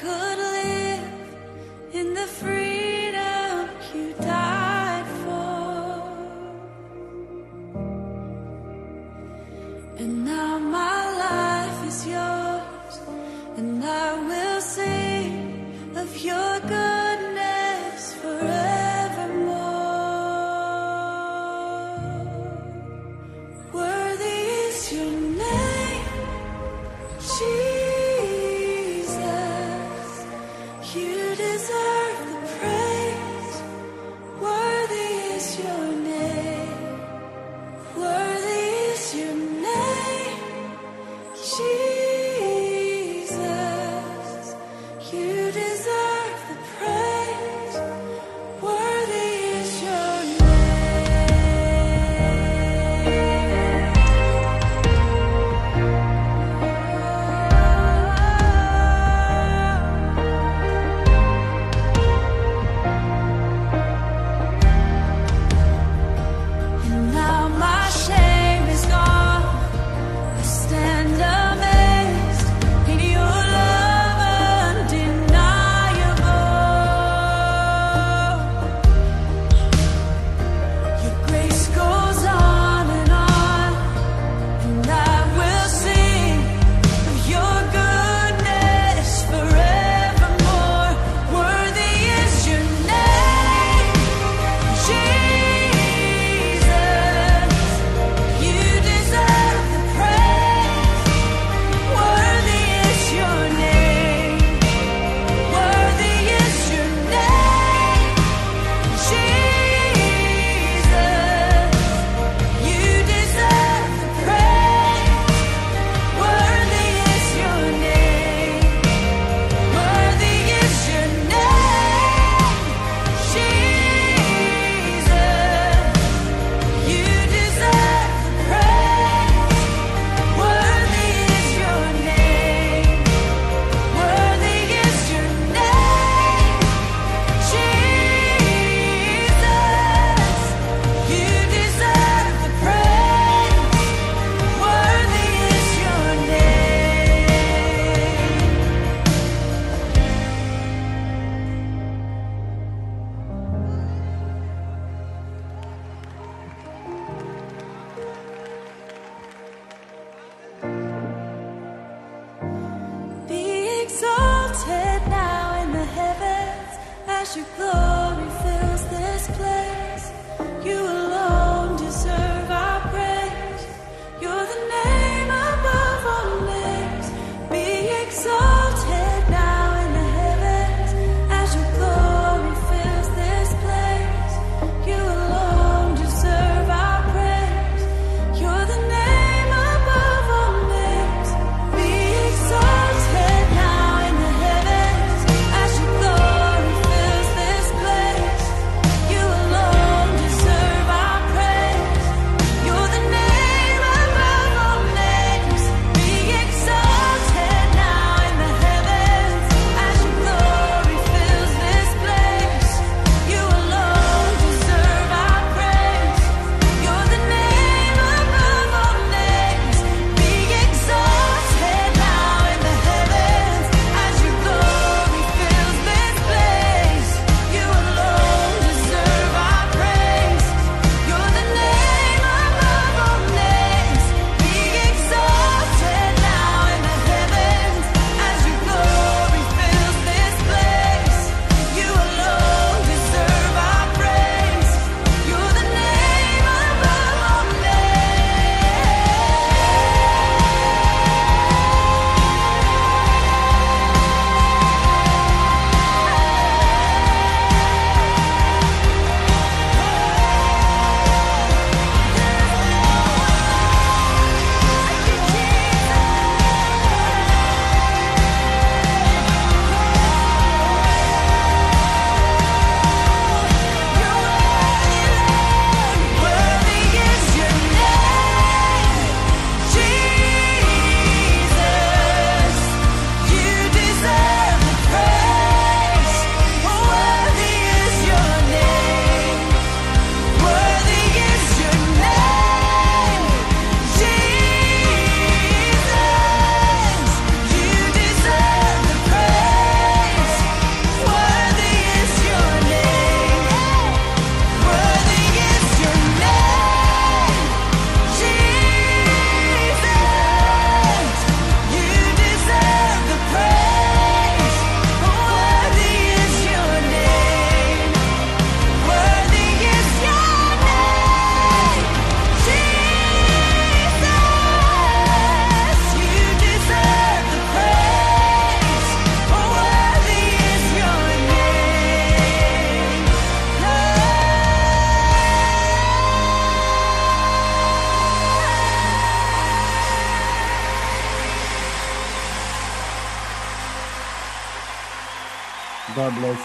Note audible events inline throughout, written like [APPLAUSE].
could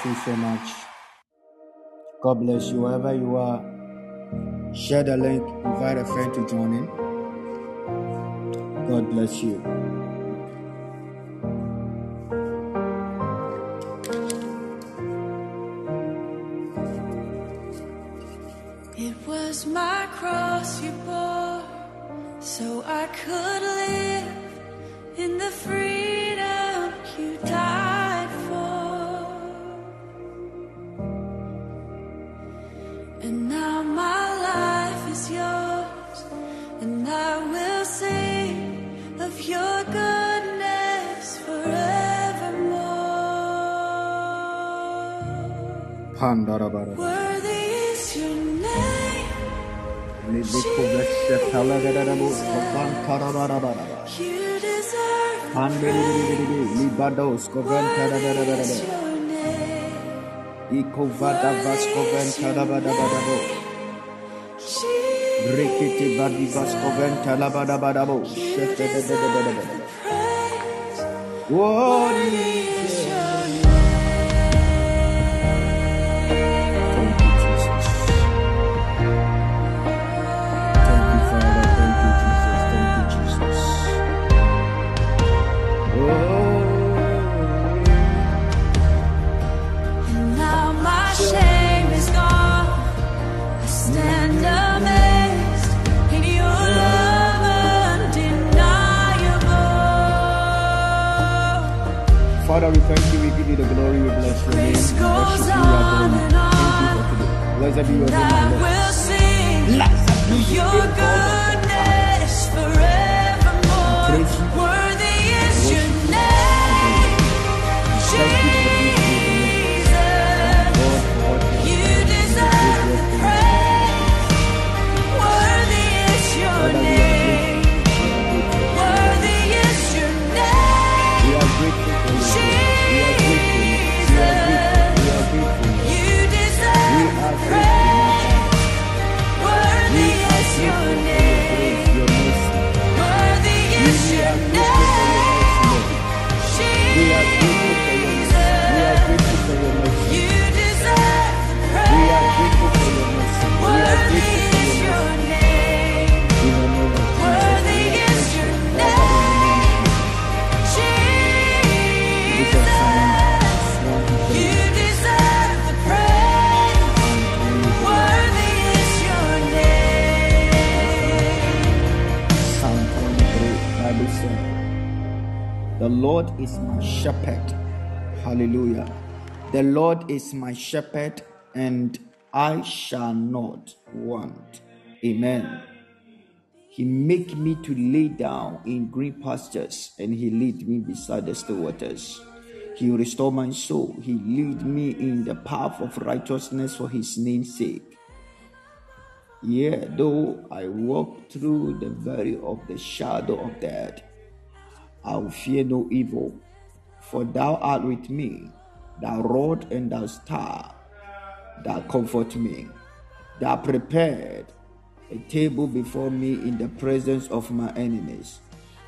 you so much. God bless you wherever you are. Share the link, invite a friend to join in. God bless you. It was my cross you bore, so I could live in the freedom you died Rikiti vadi vaskoventarabarabadabo. Shetadadadadadadada. Praise. Worthy Father, we thank you. We give you the glory. We bless your name. We Praise worship goes you. We adore on you. and Thank you for today. Blessed be your name, my Lord. Blessed be your your name, The Lord is my shepherd. Hallelujah. The Lord is my shepherd, and I shall not want. Amen. He make me to lay down in green pastures, and he lead me beside the still waters. He restore my soul. He lead me in the path of righteousness for his name's sake. Yea, though I walk through the valley of the shadow of death, I will fear no evil, for thou art with me. Thy rod and thy staff, thou comfort me. Thou prepared a table before me in the presence of my enemies.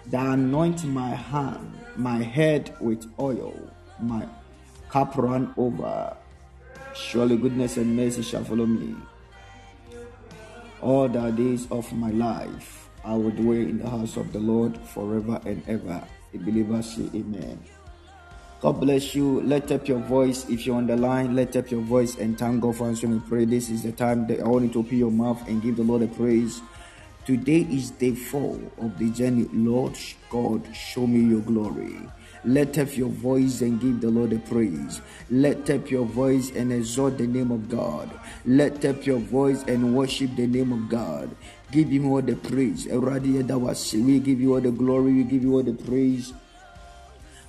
Thou anoint my hand, my head with oil, my cup run over. Surely goodness and mercy shall follow me all the days of my life. I will dwell in the house of the Lord forever and ever. A believer say amen. God bless you. Let up your voice. If you're on the line, let up your voice and thank God for answering prayer. This is the time that I want you to open your mouth and give the Lord a praise. Today is day four of the journey. Lord God, show me your glory. Let up your voice and give the Lord a praise. Let up your voice and exalt the name of God. Let up your voice and worship the name of God. Give him all the praise. We give you all the glory. We give you all the praise.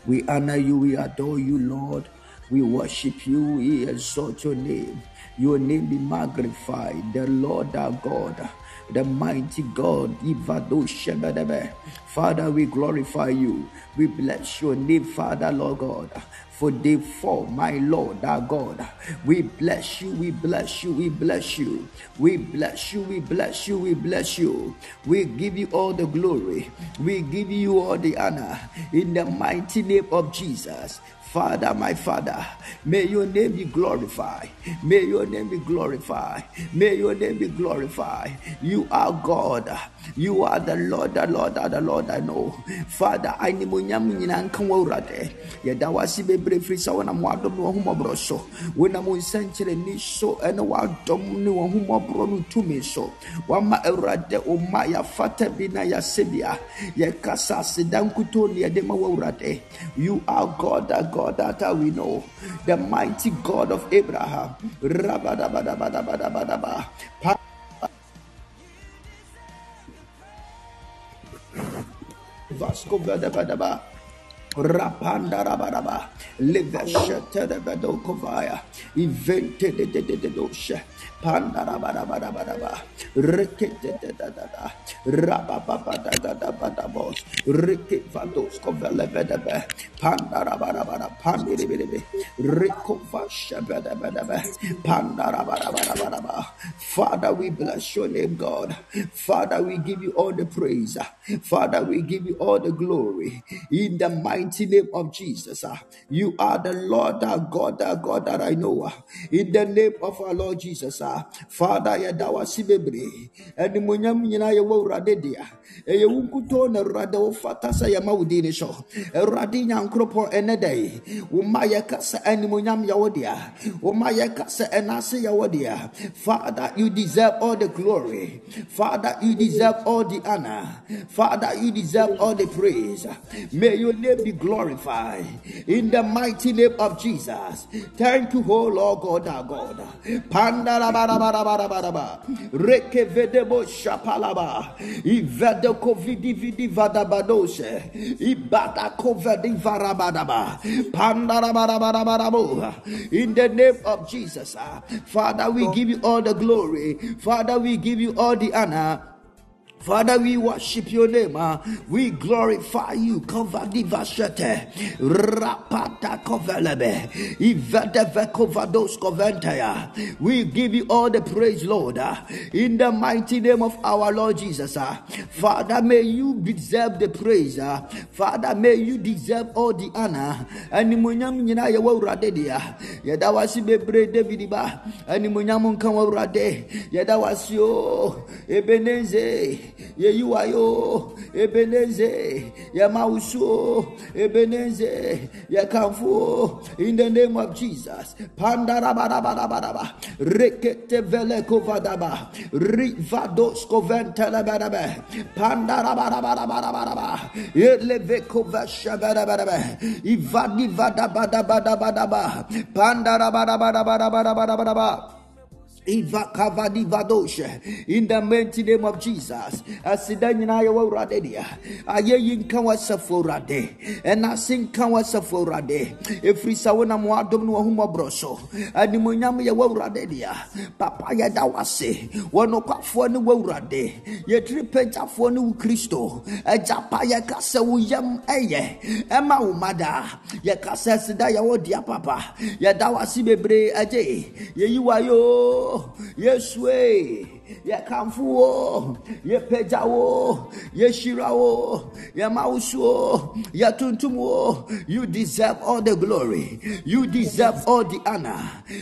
We honor you, we adore you, Lord. We worship you, we exalt your name. Your name be magnified, the Lord our God, the mighty God. Father, we glorify you. We bless your name, Father, Lord God. For day four, my Lord, our God, we bless you, we bless you, we bless you, we bless you, we bless you, we bless you. We give you all the glory, we give you all the honor in the mighty name of Jesus. Father, my Father, may your name be glorified. May your name be glorified. May your name be glorified. You are God. You are the Lord, the Lord, the Lord I know. Father, I need more nyina nka wo awurade yɛda wase bebree firi sɛ wonam w'adom ne w'ahomɔborɔ so. Wonam wo nsɛnkyerɛnni so ɛne w'adɔm ne w'ahomɔborɔ no tumi so. Wama awurade wo ma yɛafata bi na yɛasɛ bia. Yɛkasa aseda nkutoo ne yɛde ma wo awurade you are god the god that we know. The mighty god of abraham. Rabadabadabadabadabadaba Vasco Vadabadaba. Rapanda rabaraba, liveshete de bedokovaya, evente de doshe, panda rabarabarabaraba, rekete de da da da, rababa da da da ba da bos, reke vados kovele bedebe, panda rabarabara, pandi de bedebe, rekova shebede bedebe, panda rabarabarabaraba. Father, we bless your name, God. Father, we give you all the praise. Father, we give you all the glory in the mighty name of Jesus. ah. You are the Lord, our God, our God that I know. ah. In the name of our Lord Jesus. Ah. Father, yɛda wase bebree. Animuonyam nyinaa yɛwɔ Awurade dea. Ɛyɛ wo nkutoo na Awurade wo fata sɛ yɛma wo din so. Awurade Nyankopɔn ɛnɛ da yi, wo ma yɛka sɛ animuonyam yɛwɔ dea. Wo ma yɛka sɛ ɛnase yɛwɔ dea. Father, you deserve all the glory. Father, you deserve all the honor. Father, you deserve all the praise. May your name be glorified in the mighty name of Jesus. Thank you, oh Lord God, our God. Pandarabarabarabaraba. Rekevedebo shapalaba. Ivede kovidi vidi vadabadose. Ibada kovedi varabadaba. Pandarabarabarabo. In the name of Jesus, ah. Father, we give you all the glory. Father, we give you all the honor. Father, we worship your name. ah. we glorify you. Kovadi vashete. Rapata kovelebe. Ivede vekovados koventaya. We give you all the praise, Lord. ah. in the mighty name of our Lord Jesus. ah. Father, may you deserve the praise. ah. Father, may you deserve all the honor. Animuonyam nyinaa yɛwɔ Awurade dea. Yɛda wase bebree David ba. Animuonyam nka wɔ Awurade. Yɛda wase o. Ebeneze. Yeyiwayo. Ebeneze. Yemauso. Ebeneze. Yekamfu. In the name of Jesus. Pandarabarabaraba. Rekete vele kovadaba. Rivados koventelebarabe. Pandarabarabaraba. Eleve kovashabarabaraba. Ivadi vadabadabadabadaba. Pandarabarabarabarabaraba. Iva kavadi vadoshe in the mighty name of Jesus. Asida nyinaa yɛwɔ Awurade dea. Ayɛ yi nka w'asafo Awurade. Ɛna ase nka w'asafo Awurade. Ɛfiri sɛ wonam w'adom ne w'ahummɔborɔ so. Animuonyam yɛwɔ Awurade dea. Papa yɛda w'ase. Wɔnokwafoɔ ne w'Awurade. Yɛtiri pagyafoɔ ne wo Kristo. Agyapa yɛka sɛ wo yam ɛyɛ. Ɛma wo ma daa. Yɛka sɛ asida yɛwɔ papa. Yɛda w'ase bebree agye. Yɛyi Oh, wa yoo. Yesue. Yɛkamfo wo. Yɛpagya wo. Yɛhyira wo. Yɛma wo so. Yɛtuntum wo. You deserve all the glory. You deserve all the honor.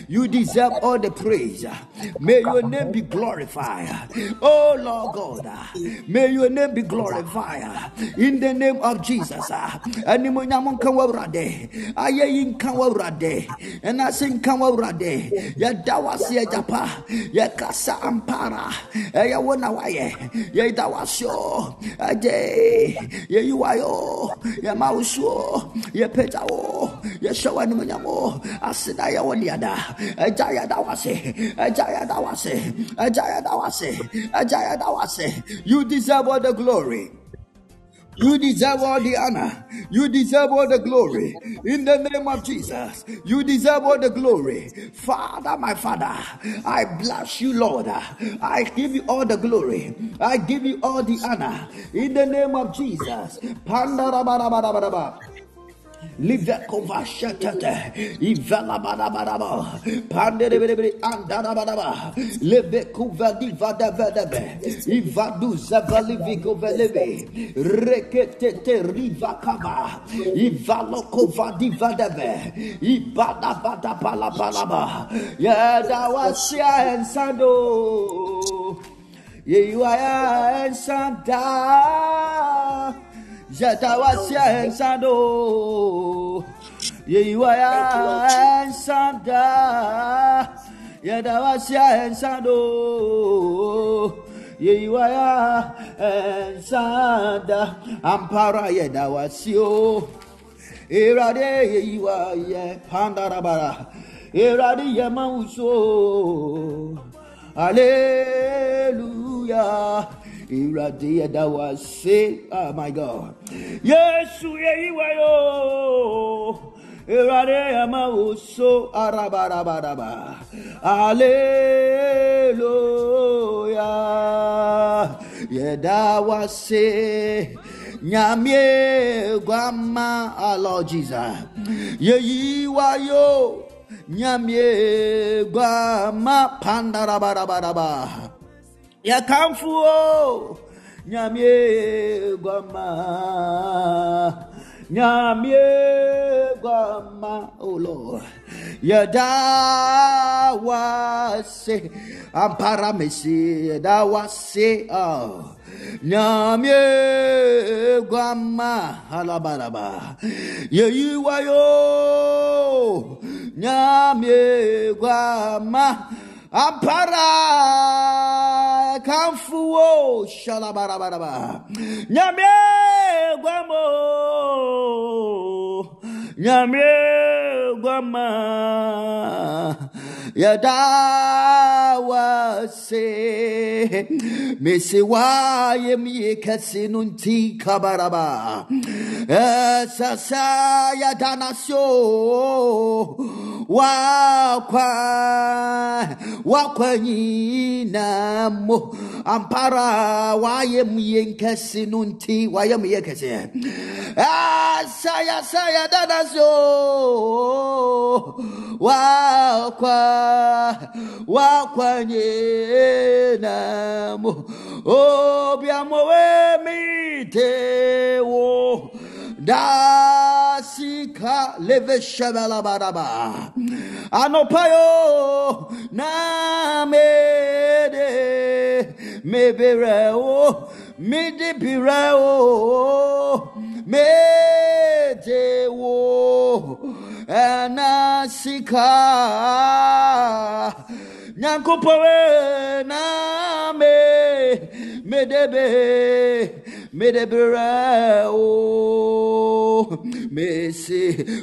You deserve all the praise. May your name be glorified. Oh Lord God. May your name be glorified. In the name of Jesus. Animonyam nka wo Awurade. Ayɛ yi nka wo Awurade. Ɛnase nka wo Awurade. Yɛda wo ase agyapa. Yɛkasa ampara. Ɛyɛ eh, wo na wayɛ. Yɛda wo ase o. Agye. Yɛyi wo ayɛ o. Yɛma wo so o. Yɛpagya wo. Yɛhyɛ wo animonyam o. Aseda yɛ wo deada. Agya yɛda wo ase. Agya yɛda wo ase. Agya yɛda wo ase. Agya yɛda wo ase. You deserve all the glory. You deserve all the honor. You deserve all the glory. In the name of Jesus, you deserve all the glory. Father, my Father, I bless you, Lord. I give you all the glory. I give you all the honor. In the name of Jesus. Livekova shatata. Ivala badabadaba. Panderebere andadabadaba. Levekuva divada vedebe. Ivadu zavali velebe. Reketete rivakava. Ivalokova divadebe. Ibada bada bala balaba. Yadawasia and Sando. Yeyuaya and Santa. Yetawasia ensando Yiwaya ensanda Yetawasia ensando Yiwaya ensanda Ampara yedawasio. Irade yiwaya pandarabara. Irade yemauso. Hallelujah. Irade Adawase. Oh ah, my God. Yes, we yo. Irade Amauso Arabarabadaba. Hallelujah. Yedawase. Nyamye Guama, our ah, Lord Jesus. Ye yo. Nyamye Guama Pandarabarabadaba yakamfuo oh! nyamie gwama. Nyamie gwama oh lord. Yadawase ampara mesi yadawase oh. Nyamie gwama halabaraba yeyiwayo nyamie gwama Ampara kamfuo shalabarabaraba. Nyame guamo. Nyame guama. Yadawase. Mesiwa yemi kasinunti kabaraba. Sasa yadanasyo. Wakwa wakwa nyina mo ampara wayɛ mu yɛ nkɛse no nti wayɛ mu yɛ kɛse saya saya dada so wakwa wakwa nyina mo obiamowe mi te wo. Dasika leve shabala baraba anopayo na mede mebere o mede bire o mede wo. Anasika medebe o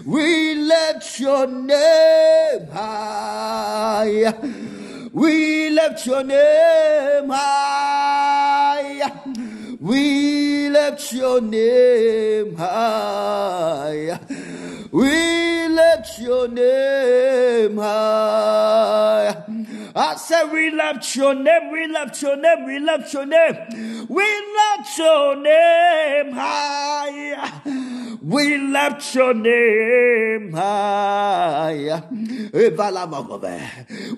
we let your name high. We left your name high we left your name high we left your name high I said, We left your name, we left your name, we left your name, we left your name high. We left your name high. Eh,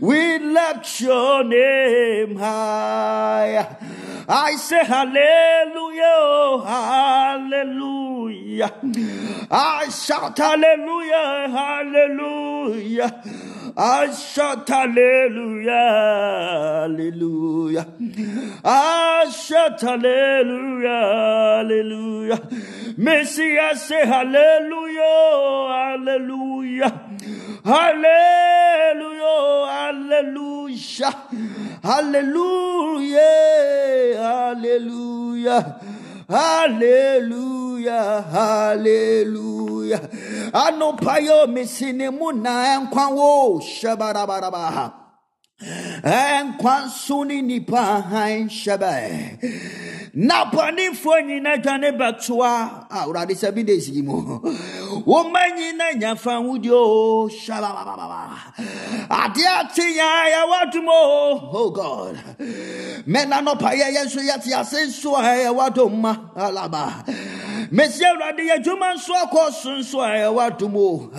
we left your name high. I say hallelujah, hallelujah. I shout hallelujah, hallelujah. I shout hallelujah, hallelujah. I shout hallelujah, hallelujah. Messiah say hallelujah, hallelujah. Hallelujah, hallelujah. Hallelujah, hallelujah. Hallelujah, hallelujah. Anopayo mesine muna nkwa wo shabarabaraba. Eh, nkwa nso ne nipa han hyɛbɛ na bɔnefoɔ nyina dwane bɛtoa awurade ah, sɛ bi de si mu woma nyina nyafa wodi o hyɛbabababa adeɛ ate yɛwɔ adom o oh god. Mɛna nɔpa yɛ yɛ nso yɛte ase nso a yɛwɔ adom ma alaba. Mesi awurade yɛ adwuma nso akɔ so nso a ɛyɛ w'adom o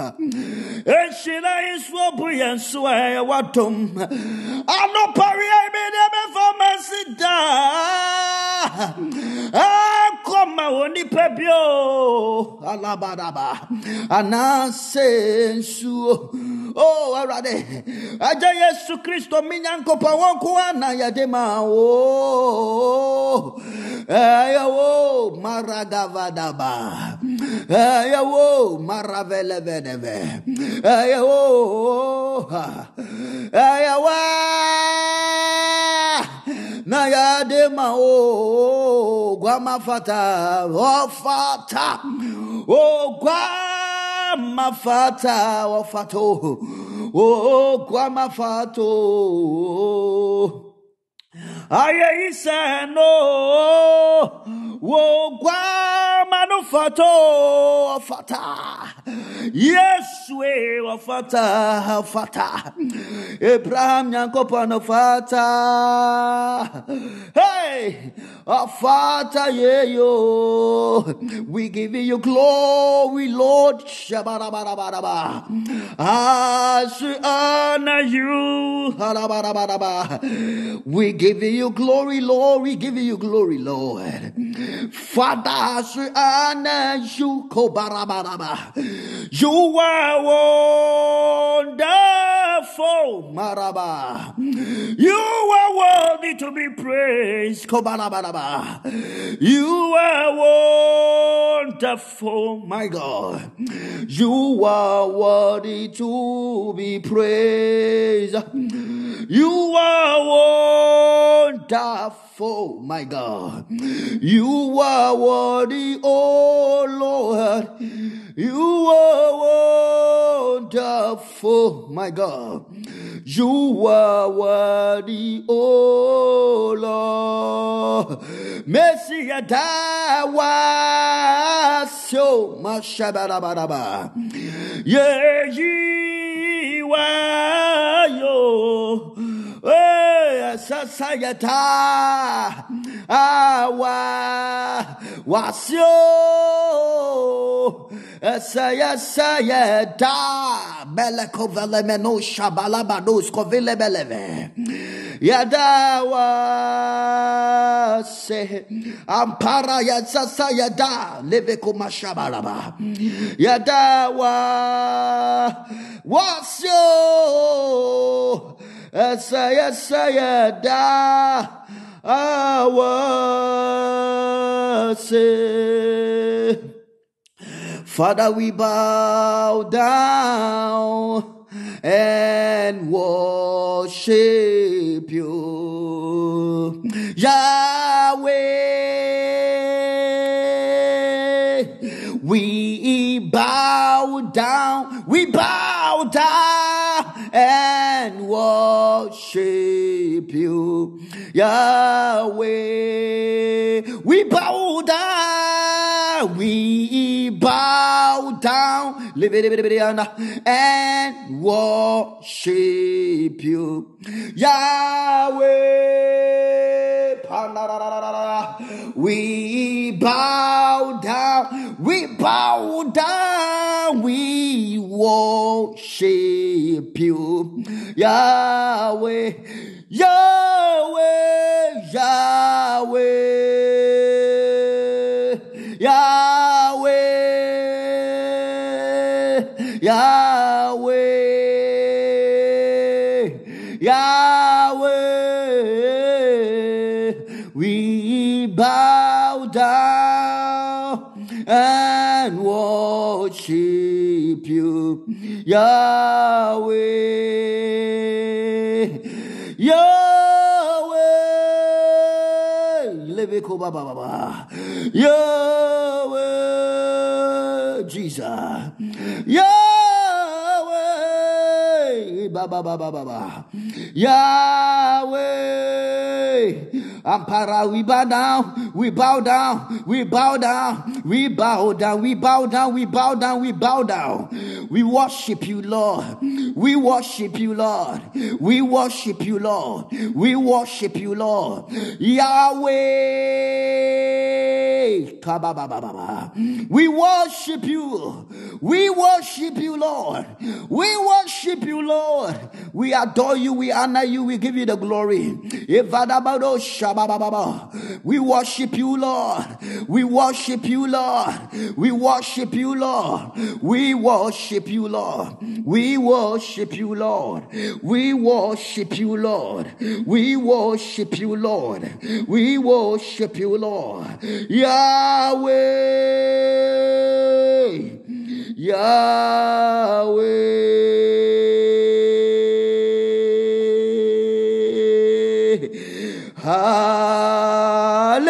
ɛnhyira eh, yi nso bu yɛn so a ɛyɛ w'adom anɔpare a ebi deɛ bɛfa ma si daa akɔma wɔ nipa bi o alabadaba anaasɛ nsuo o oh, awurade agya yesu kristo mi nyankopɔn wɔn ko ana yɛde ma wo. Eh, ɛyɛ wo maragavadaba. Eh, ɛyɛ wo maravelevɛdɛvɛ ɛyɛ eh, wo ɛyɛ wa na yɛde ma wo oh, guamafata ɔfata o oh, guamafata ɔfato o oh, guamafato ayé iṣẹ́ no wo guama ẹ̀ ọ̀fàtà ọ̀fàtà abraham yankopɔn ọ̀fàtà hey we give you glory lord. As we honor you we give you glory lord. We give you glory lord. Father as we honor you you are wonderful maraba. You are worthy to be praised you are wonderful my god you are worthy to be praised you are wonderful, my God. You are worthy, oh Lord. You are wonderful, my God. You are worthy, oh Lord. Messiah, dawa so mashabarabaraba. Yeah, you are yo. Hey, eh, sasayata. Awa. Wasio saya saya da meleko vele meno shabala bados kovile beleve yadawa. Se. Ampara ya sasa yada leve kuma shabalaba yadawa wasio saya saya da awase. Father, we bow down and worship you, Yahweh. We bow down, we bow down and worship you, Yahweh. We bow down, we bow down, and worship you, Yahweh. We bow down, we bow down, we worship you, Yahweh, Yahweh, Yahweh, Yahweh, Yahweh, Yahweh. We bow down and worship you, Yahweh, Yahweh, Yahweh, Jesus, Yahweh, Baba Baba Baba, Yahweh. Ampara, we bow down, we bow down, we bow down, we bow down, we bow down, we bow down, we bow down. We worship you, Lord. We worship you, Lord. We worship you, Lord. We worship you, Lord. Yahweh. We worship you. We worship you, Lord. We worship you, Lord. We adore you. We honor you. We give you the glory. We worship you, Lord. We worship you, Lord. We worship you, Lord. We worship you, Lord. We worship you, Lord. We worship you, Lord. We worship you, Lord. We worship you, Lord. Yahweh. Yahweh. Hallelujah.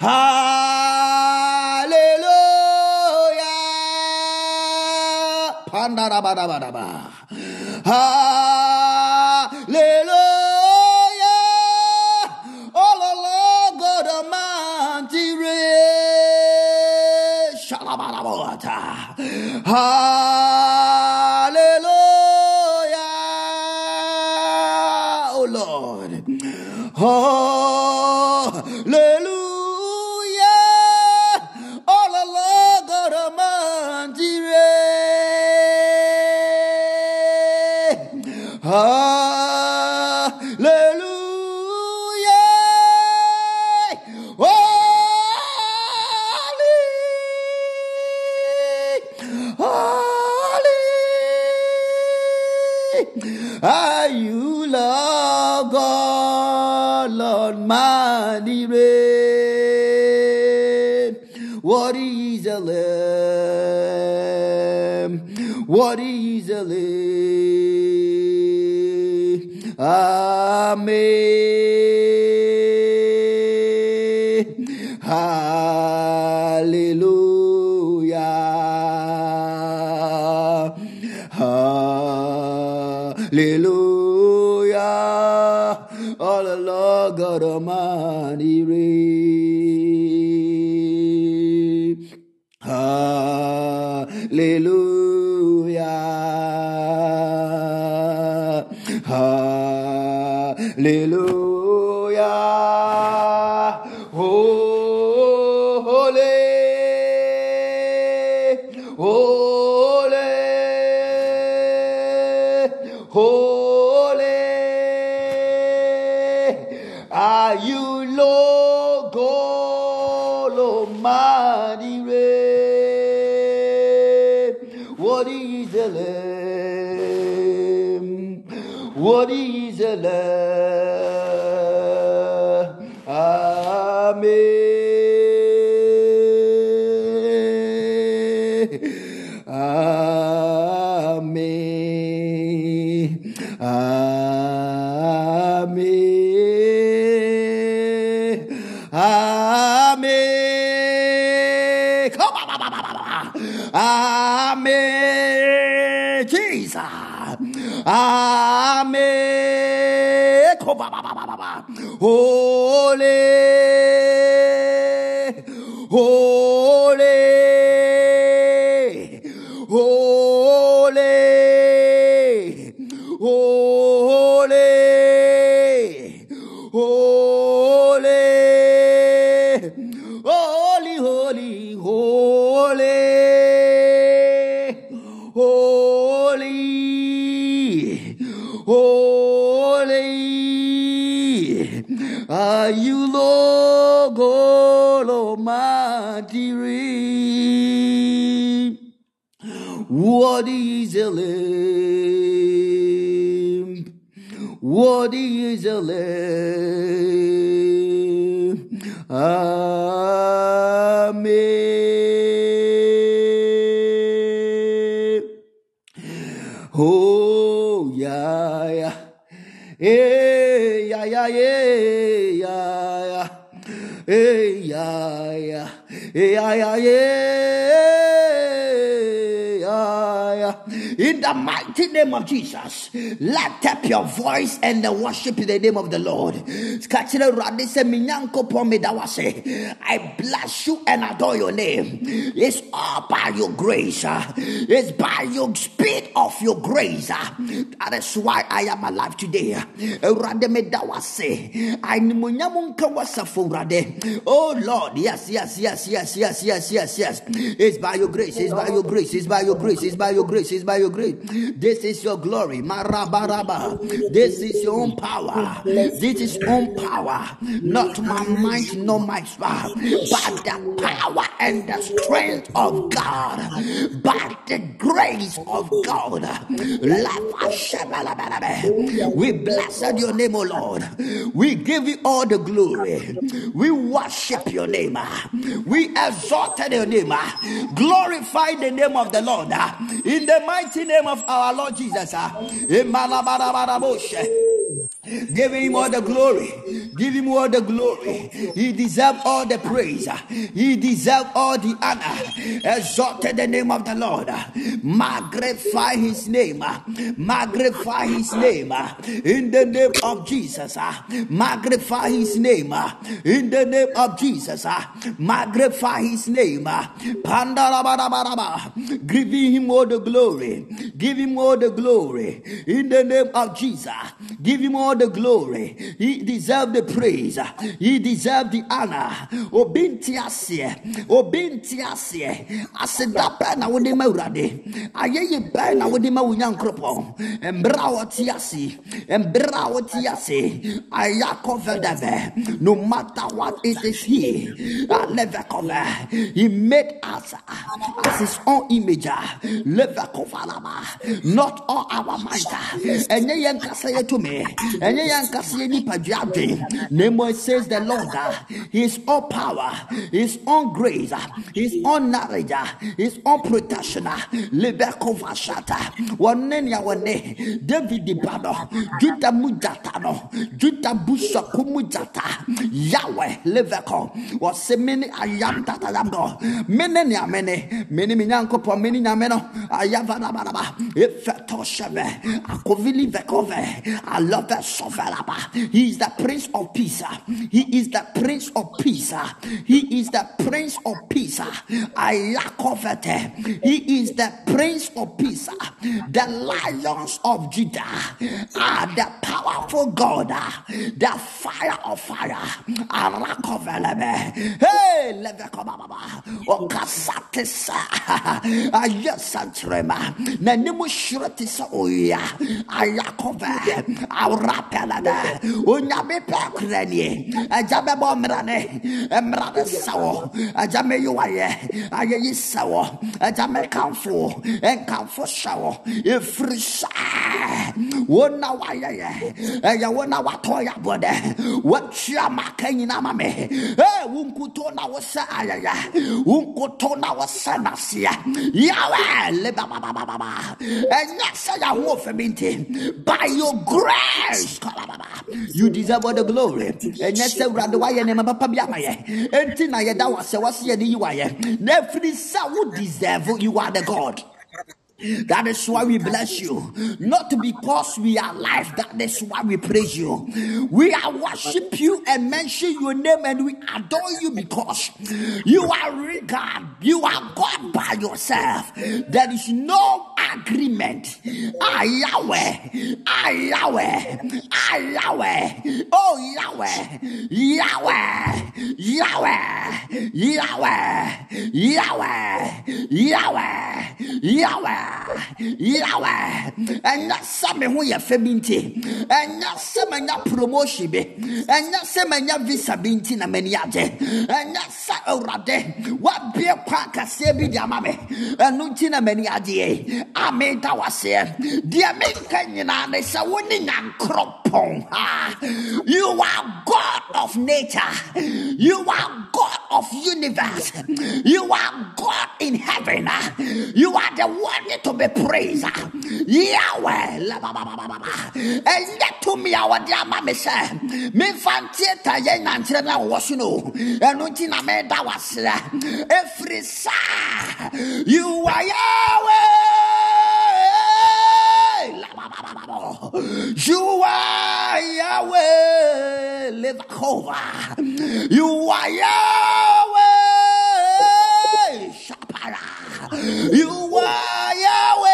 Hallelujah. Pandarabarabara. Hallelujah. Oh, Lord God Almighty. Shalabarabarata. Hallelujah. what easily. Amen. Hallelujah. Hallelujah. All the Lord God Almighty. Amen. Jesus. Amen. Holy still live. Mighty name of Jesus, lift up your voice and worship the name of the Lord. I bless you and adore your name. It's all by your grace. It's by your speed of your grace. That is why I am alive today. Oh Lord, yes, yes, yes, yes, yes, yes, yes, yes. It's by your grace, it's by your grace, it's by your grace, it's by your grace, it's by your grace. This is your glory. Marabaraba. This is your own power. This is own power. Not my might, nor my power, but the power and the strength of God. By the grace of God. We blessed your name, O Lord. We give you all the glory. We worship your name. We exalted your name. Glorify the name of the Lord. In the mighty name of our Lord Jesus. Ah. Give him all the glory. Give him all the glory. He deserves all the praise. He deserves all the honor. Exalted the name of the Lord. Magnify his name. Magnify his name. In the name of Jesus. Magnify his name. In the name of Jesus. Magnify his name. Give him all the glory. Give him all the glory. In the name of Jesus. Give him all the glory. He deserved the praise. He deserved the honor. Obinti asie. Obinti asie. Aseda pa na wode ma urade. Ayeye pa na wode ma wunya nkropo. Embra woti ase. Embra woti. Ayako vedeve. No matter what it is here. Never cover. He made us as his own image. Never cover. Not all our. Enye yen kasa to me ɛnyɛ yɛn ankasa yɛn nipadua de says the lord ah, his all power his own grace ah, his own knowledge ah, his all protection lebeko vashata. Wɔne nea wɔne david ba no juta mu jata no juta busako mu jata yahweh lebeko. Wɔse mene ayam tatayam no mene nea mene mene me nyankopɔn mene nyame no ayavanabanaba efɛtɔ hyɛ me I love that. He is the Prince of Peace. He is the Prince of Peace. He is the Prince of Peace. Ayakovete. He is the Prince of Peace. The Lions of Judah are the powerful God. The fire of fire. Arakovelebe. Hey, levekobaba. Okasatisa. Ayasantrema. Nanimu shretisa oya. Oh, Ayakove. Aurapelada apelada onyame pɛ korɛ nie agya bɛbɔ mmara ne mmara ne sɛ wɔ agya mɛyiwayɛ ayɛyi sɛ wɔ agya mɛkamfo ɛnkamfo hyɛ wɔ ɛfiri saa wo na wayɛyɛ ɛyɛ wo na watɔ yabɔ dɛ watua maka nyina ma me e wo nkuto na wo sɛ ayɛyɛ wo nkuto na wo sɛ naseɛ yawɛ lebababababa ɛnyɛ sɛ yɛho by your grace. You deserve all the glory. And that's the Radawaya name of Pabiamaya. And Tina, that was what you are. Every soul deserve you are the God. That is why we bless you. Not because we are alive. That is why we praise you. We are worship you and mention your name and we adore you because you are God. You are God by yourself. There is no agreement. Ah Yahweh. Ah Yahweh. Ah Yahweh. Oh Yahweh. Yahweh. Yahweh. Yahweh. Yahweh. Yahweh. Yahweh. Yahweh, ɛnyɛ sɛ ho yɛ fɛ bi nti ɛnyɛ sɛ manya promotion bi ɛnyɛ sɛ manya visa bi nti na m'ani agye ɛnyɛ sɛ awurade wabie kwan kɛseɛ bi de ama me ɛno na m'ani agye a meda waseɛ deɛ menka nyinaa ne sɛ wo ne nyankoropɔn ha. You are god of nature. You are god of universe. You are god in heaven you are the one to be praised. Yahweh. And let to me, our dear mammy said, Me fantieta yen and tena was no, and untina me that was every sa. You are Yahweh. You are Yahweh. Levakova. You are Yahweh. Shapara. You are Yahweh.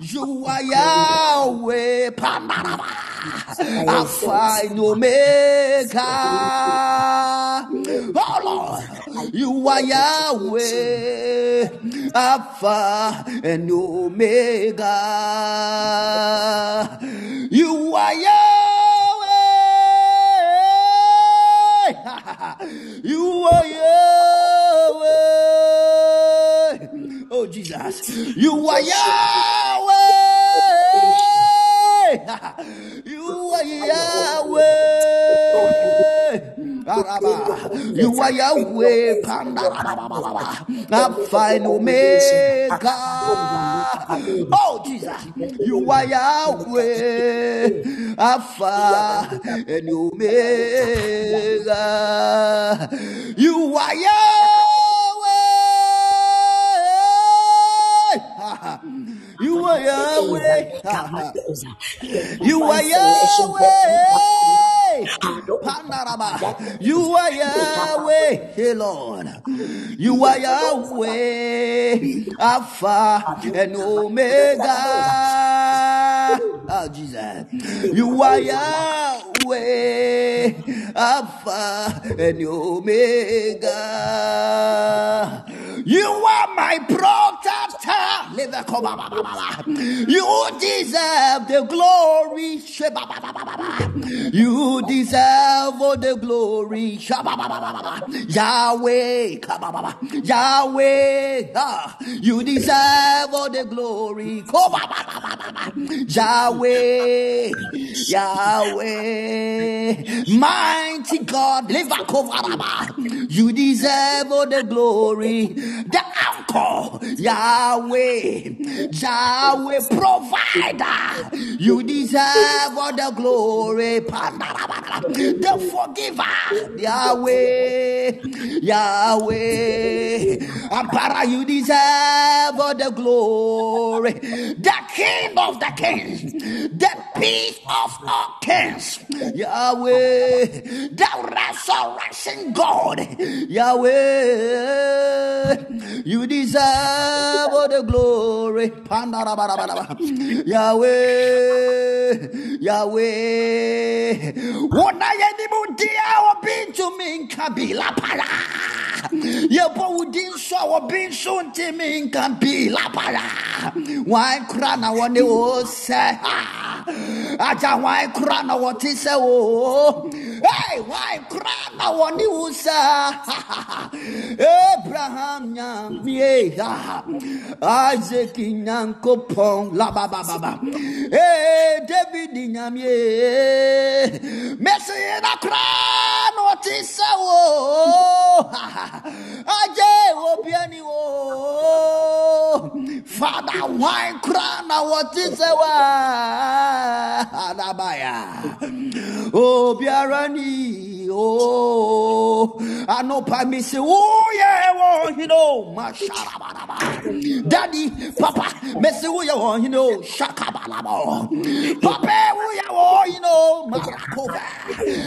You are Yahweh. Alpha and Omega. Oh Lord, you are Yahweh, Alpha and Omega. You are Yahweh. You are Yahweh. Oh Jesus, you are Yahweh. [LAUGHS] You are Yahweh. You are Yahweh. Alpha and Omega. Oh Jesus, you are Yahweh. Alpha and Omega. You are Yahweh. [LAUGHS] You are Yahweh. You are Yahweh. You are Yahweh. Hey Lord. Ah, you are Yahweh. Alpha and Omega. Oh Jesus. You are Yahweh. Alpha and Omega. You are my protector. You deserve the glory. You deserve all the glory. Yahweh. Yahweh. Ah, You deserve all the glory. Yahweh. Yahweh. Mighty God. You deserve all the glory. The anchor. Yahweh. Yahweh Yahweh provider. You deserve all the glory. The forgiver. Yahweh. Yahweh. Ampara, you deserve all the glory. The King of the kings. The peace of all kings. Yahweh. The resurrection God. Yahweh. You deserve all the glory. Yahweh. Yahweh. Wona yedi mudia obi ntumi nka bi lapara. Yɛbɔ wo din so a wɔbi nso ntimi nka bi lapara. Wan kora na wɔne wo sɛ. Agya wan kora na wɔte sɛ wo. Hey, wan kora na wɔne wo sɛ. Abraham nyamie. Isaac nyankopɔn labababa. Hey, David nyamie. Messi na kora na wɔte sɛ wo. Agye obiani wo. Father, wine crown na wɔte sɛ wa. Adabaya. Obiara ni o. Oh. Anopa mi se wo ye wo hino. Daddy, Papa, me se wo ye wo hino. Shakabalabo. Papa, wo ye wo hino. Marakova.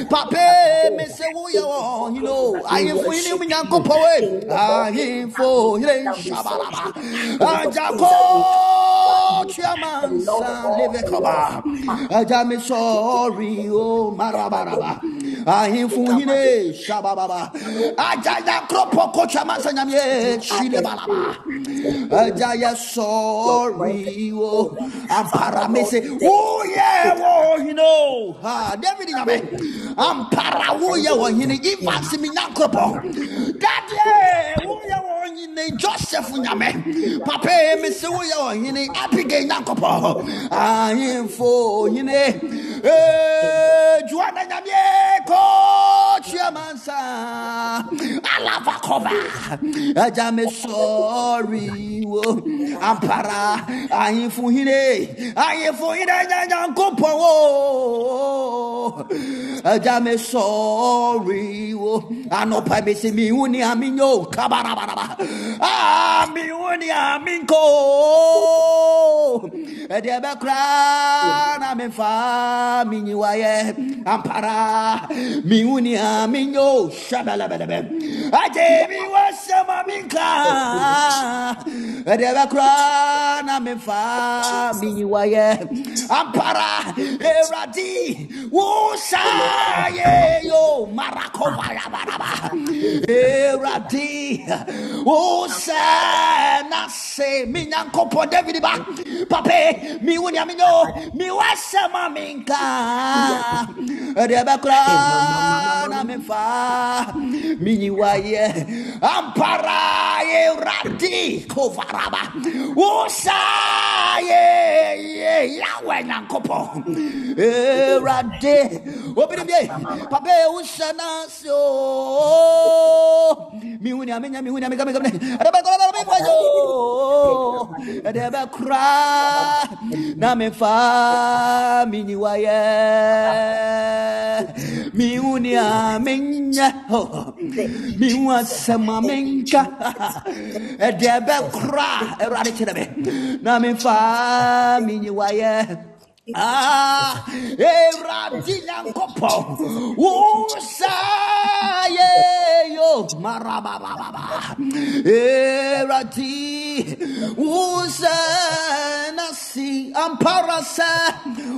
Papa, me se wo ye wo hino. Ayefo hini mu nyankopɔn we. Ayefo hini shabalaba. Ajako chiamansa leve kaba. Aja me sorry o marabaraba. Ahemfo hine shabababa. Aja ya kropo ko chiamansa nyamye chile balaba. Aja ya sorry oh, o ampara me se wo oh, ye wo oh, hino. Ha David. Ampara wo ye wo hine ifansi mi nyankropo. Daddy eh, wo ye wo hine Joseph nyame. Papa me se wo ye wo hine Abigail nyankropo. Ahemfo hine. Eh Juana nyame ko chiamansa. Alavakova. Ajame sorry. wo. Ampara. Ayin fun hine. Ayin fun hine nyanyan kopo. wo. Ajame sorry. wo. Anopa me se mi uni aminyo. Kabarabaraba. Ah, mi uni aminko. Ede be kra na fa mi ni waye. Ampara. Mi uni aminyo. Shabalabalabe. Aje mi wasama minka. Ede be kra na me fa mi ni. Ampara. Eradi. Wusa ye yo. Marakova. Eradi. Wusa Nase, mi nyankopo David. Pape mi wuni aminyo. Mi wasama minka. Ede be kra na me fa mi ni. Ampara eradi kovaraba. Wusa ye yawe nyankopo. Eradi. Obiri bie. Pape wusa na se o. Mi wuni aminya mi wuni amika amika. Ede be kra na me fa yo. Ede be kra na me fa mi ni waye. Mi wuni aminya. Mi wasama minka. Ede be kra. Eradi kyerɛ me. Na me fa mi ni waye. Ah, Eradi Nyankopɔn, Wusa ye yo. Marababa, Eradi Wusa nasi. Amparasa,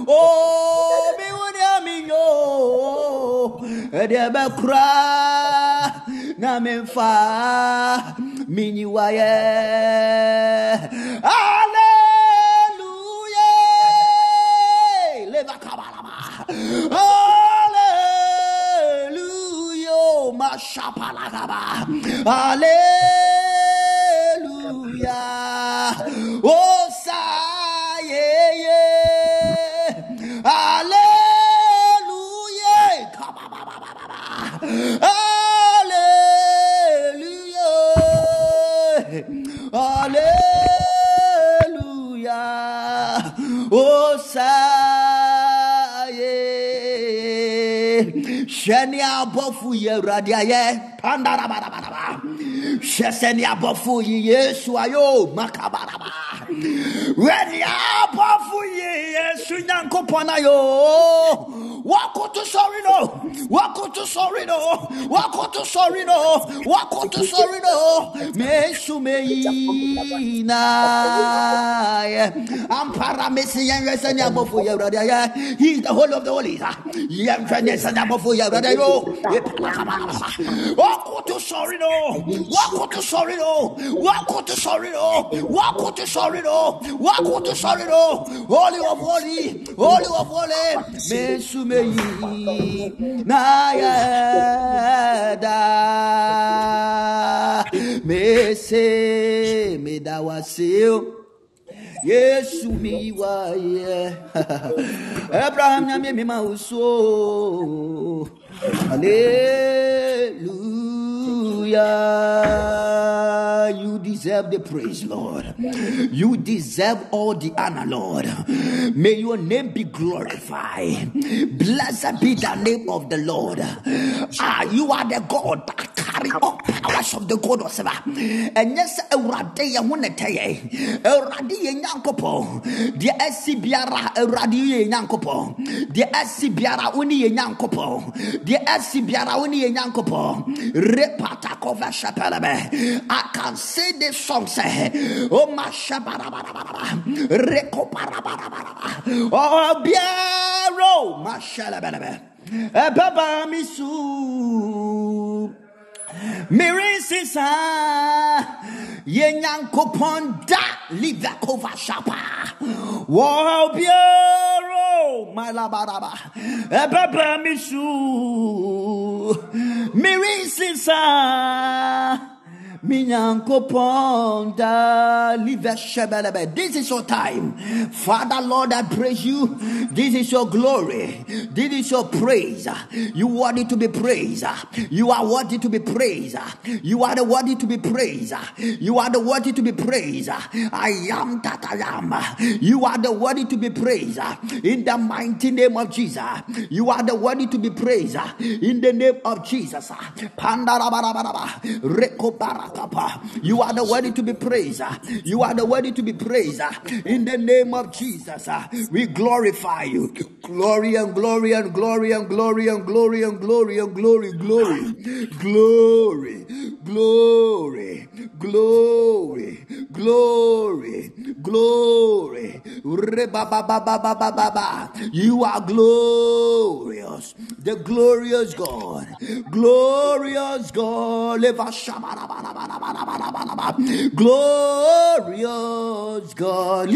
oh mi wuni aminyo, Edebe kra Hallelujah, mashapalagaba, Hallelujah, oh yeah, yeah, Hallelujah, Hallelujah, Hallelujah, oh hwɛ ne abɔfo yi awurade ayɛ pandarabarabara hwɛ sɛ ne abɔfo yi yesu ayɛ makabaraba. Hwɛ ne abɔfo yi yesu nyankopɔn ayɛ wakoto sɔre no. Wakoto sɔre no. Wakoto sɔre no. Wakoto sɔre no. Mesu meyi na yɛ ampara mesi yɛnhwɛ sɛ ne abɔfo yi awurade ayɛ he is the holy of the holies yɛnhwɛ ne sɛ ne abɔfo yi awurade ayɛ wakoto sɔre no. Wakoto sɔre no. Wakoto sɔre no. Wakoto sɔre no. Wakoto sɔre no. Holy of holy holy of holy. Mesu meyi na yɛ da mese medawaseo yesu mi wayɛ [LAUGHS] abraham nyame mi ma wo so hallelujah. You deserve the praise lord. You deserve all the honor lord. May your name be glorified. Blessed be the name of the lord. Ah you are the god that carry all powers of the god of silver awurade yɛ ho ne tɛyɛ awurade yɛ nyankopɔn. Deɛ asi biara awurade yɛ nyankopɔn deɛ asi biara wo ne yɛ nyankopɔn. Repatakova shapelebe. I can say this song say oh my shabarabarabaraba rekoparabarabara oh biaro oh, mashalebelebe ɛbɛba eh, mi su mirisisa yɛ nyankopɔn da shapa. Ɛbɛba mi su mirisisa Minyankopon da live shebelebe. This is your time. Father Lord, I praise you. This is your glory. This is your praise. You are worthy to be praised. You are worthy to be praised. You are the worthy to be praised. You are the worthy to be praised. I am that I am. You are the worthy to be praised. In the mighty name of Jesus. You are the worthy to be praised. In the name of Jesus. You are the worthy to be praised. You are the worthy to be praised. In the name of Jesus. We glorify you. Glory and glory and glory and glory and glory and glory and glory, glory, glory, glory, glory, glory, glory. You are glorious, the glorious God, glorious God. Glorious God.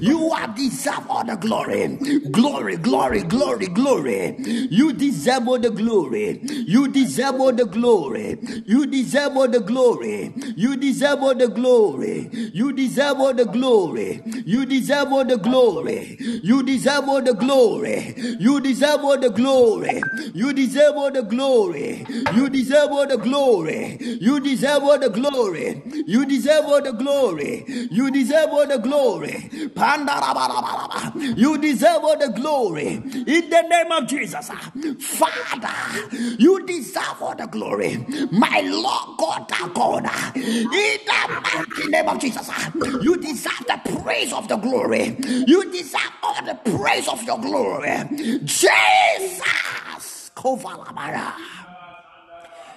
You are deserve all the glory. Glory, glory, glory, glory. You deserve all the glory. You deserve all the glory. You deserve all the glory. You deserve all the glory. You deserve all the glory. You deserve all the glory. You deserve all the glory. You deserve all the glory. You deserve all the glory. You deserve all the glory. You deserve all the glory. You deserve all the glory. You deserve all the glory. You deserve all the glory. In the name of Jesus. Ah, Father, you deserve all the glory. My Lord God, God. Ah, in the mighty name of Jesus. Ah, you deserve the praise of the glory. You deserve all the praise of your glory. Jesus.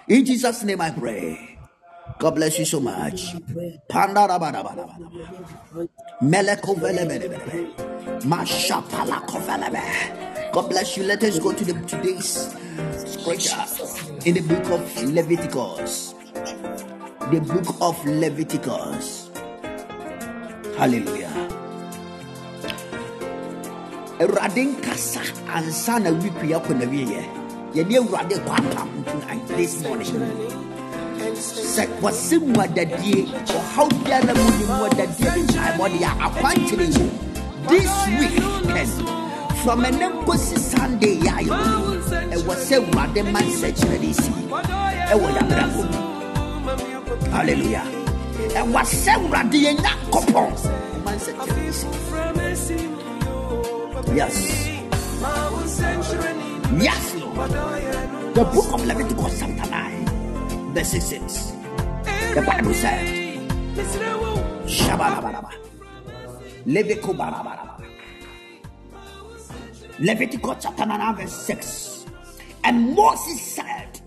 In Jesus' name I pray. God bless you so much. God bless you. Let us go to the today's scripture in the book of Leviticus. The book of Leviticus. Hallelujah. Awurade nkasa ansa na wikua kɔ na wieɛ yɛde awurade kɔ apam this morning sɛ wɔse mmuadadie ɔhaw biara mu ne mmuadadie bi ntaebɔde a akwankyere yi. This weekend from ɛnɛ nkɔsi sunday yɛ ayɛ mu. Ɛwɔ sɛ awurade ma nsɛkyerɛne si. Ɛwɔ yɛabrabɔ mu. Halleluya ɛwɔ sɛ awurade yɛ nyankopɔn ma nsɛkyerɛne si. Yes. Yes lord. The book of leviticus chapter 9 verse 6. The Bible said, Shabalabalaba. Leviticus chapter 9, verse 6. And Moses said,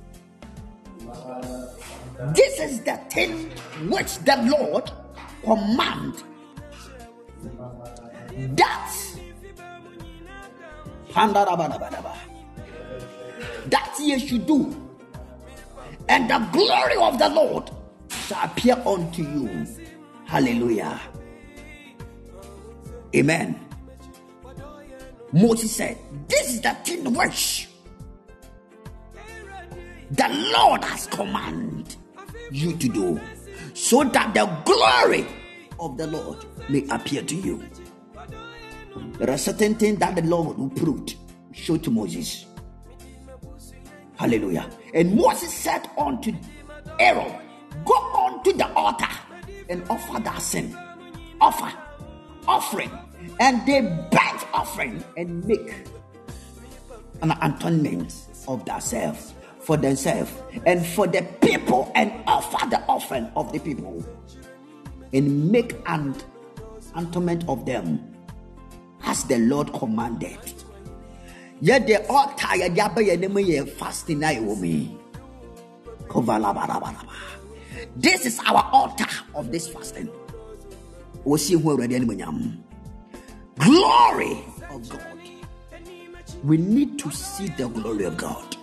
This is the thing which the Lord command that that ye should do and the glory of the Lord shall appear unto you. Hallelujah. Amen. Moses said, This is the thing which the Lord has commanded you to do, so that the glory of the Lord may appear to you. There are certain things that the Lord will prove, show to Moses. Hallelujah. And Moses said unto Aaron, Go unto the altar and offer that sin. Offer, offering. And they burnt offering and make an atonement of themselves for themselves and for the people and offer the offering of the people and make an atonement of them as the Lord commanded yɛde ɔta yɛde aba yɛn anim yɛ fasting na ɛwɔ mu yi this is our altar of this fasting. Wɔsie ho awurade animonyam glory of god. We need to see the glory of god.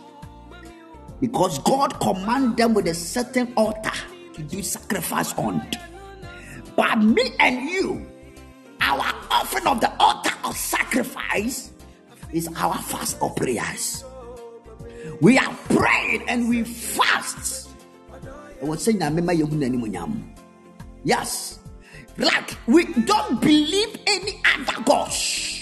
Because god command them with a certain altar to do sacrifice on. But me and you our offering of the altar of sacrifice is our fast of prayers. We are praying and we fast. Yes. Like we don't believe any other gods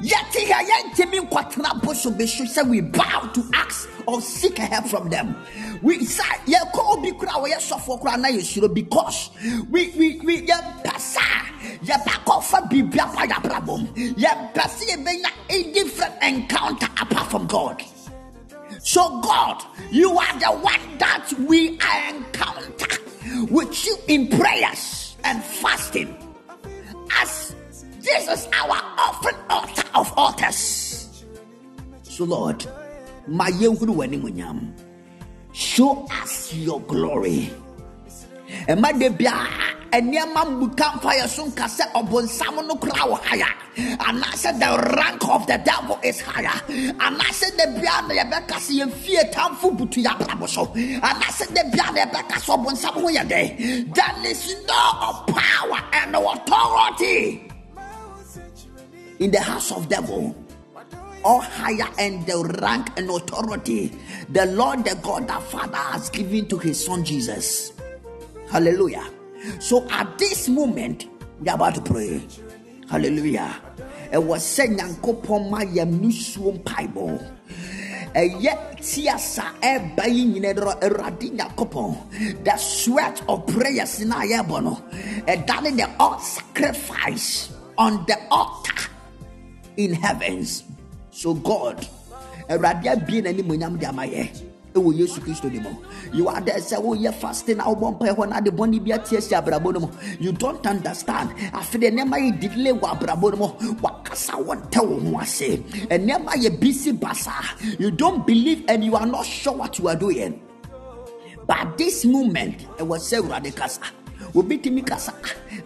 yɛte ha yɛntimi nkɔtena bosom bi so sɛ we bow to ask or seek help from them. We say sa yɛkɔ obi kora a wɔyɛ sɔfoɔ kora na yɛsuro because we we we yɛmpɛ saa yɛba kɔfa biribi akɔ yɛabrabɔ mu yɛmpɛ sɛ yɛbɛnya a different encounter apart from god. So god you are the one that we encounter with you in prayers and fasting. As this is our offering altar of altars. So lord w'animuonyam show us your glory. Ɛma de biara nneɛma mmuka mfa yɛ so nka sɛ ɔbonsam no kora wɔ haya anaasɛ the rank of the devil is higher. Anaasɛ da biara na yɛbɛka sɛ yɛmfie tamfo butu yɛ abrabɔ so. Anaasɛ da biara na yɛbɛka sɛ ɔbonsam ho yɛ dɛ there is no power and authority in the house of devil or higher and the rank and authority the Lord, the God, the Father has given to his son Jesus. Hallelujah. So at this moment, we are about to pray. Hallelujah. It was saying, Yankopon ma yam nusuo mpaebɔ ɛyɛ tiasa ɛba yi nyina dɔrɔ awurade nyankopɔn the sweat of prayers na yɛbɔ no ɛdane the all sacrifice on the altar in heavens. So god awurade yesu kristo you are there fasting na abrabɔ no you don't understand. Afei nneɛma yɛ delay wɔ abrabɔ no mu wakasa wɔntɛ wo ho ase. Nneɛma yɛ busy basa. You don't believe and you are not sure what you are doing. But this moment ɛwɔ sɛ awurade kasa obi tumi kasa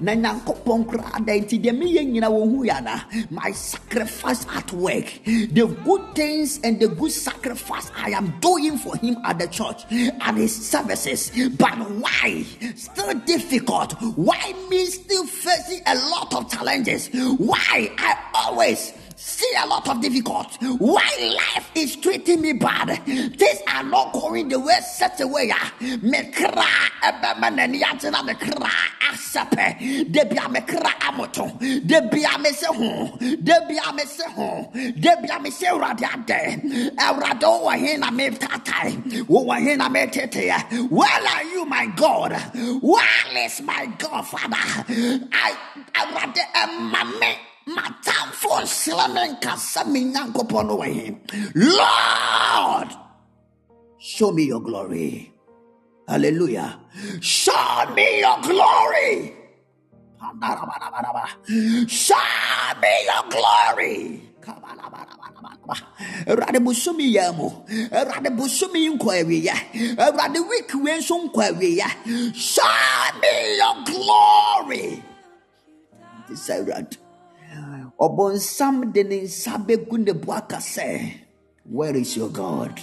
na nyankopɔn koraa da nti deɛ meyɛ nyina wɔhu yɛ my sacrifice at work. The good things and the good sacrifice i am doing for him at the church and his services. But why? Still difficult. Why me still facing a lot of challenges? Why i always see a lot of difficulty. Why life is treating me bad? Things are not going the way such a way. Ah. Me kra ebemanani atina me kra asape. De bia me kra amoto. De bia me se ho. De bia me se ho. De bia me se urade ade. Urade wa hina me tatai. Wa hina me tete. Eh. Where are you, my God? Where is my God, Father? I urade eh, emame matamfo nsela me nkasa me nyankopɔn no wɔ lord show me your glory. Hallelujah. Show me your glory. Show me your glory. Awurade bosomi yɛ mu awurade bosomi yi nkɔ awieɛ awurade week show me your glory. Sɛ awurade ɔbɔnsam de ne nsa bɛgu ne bo where is your god?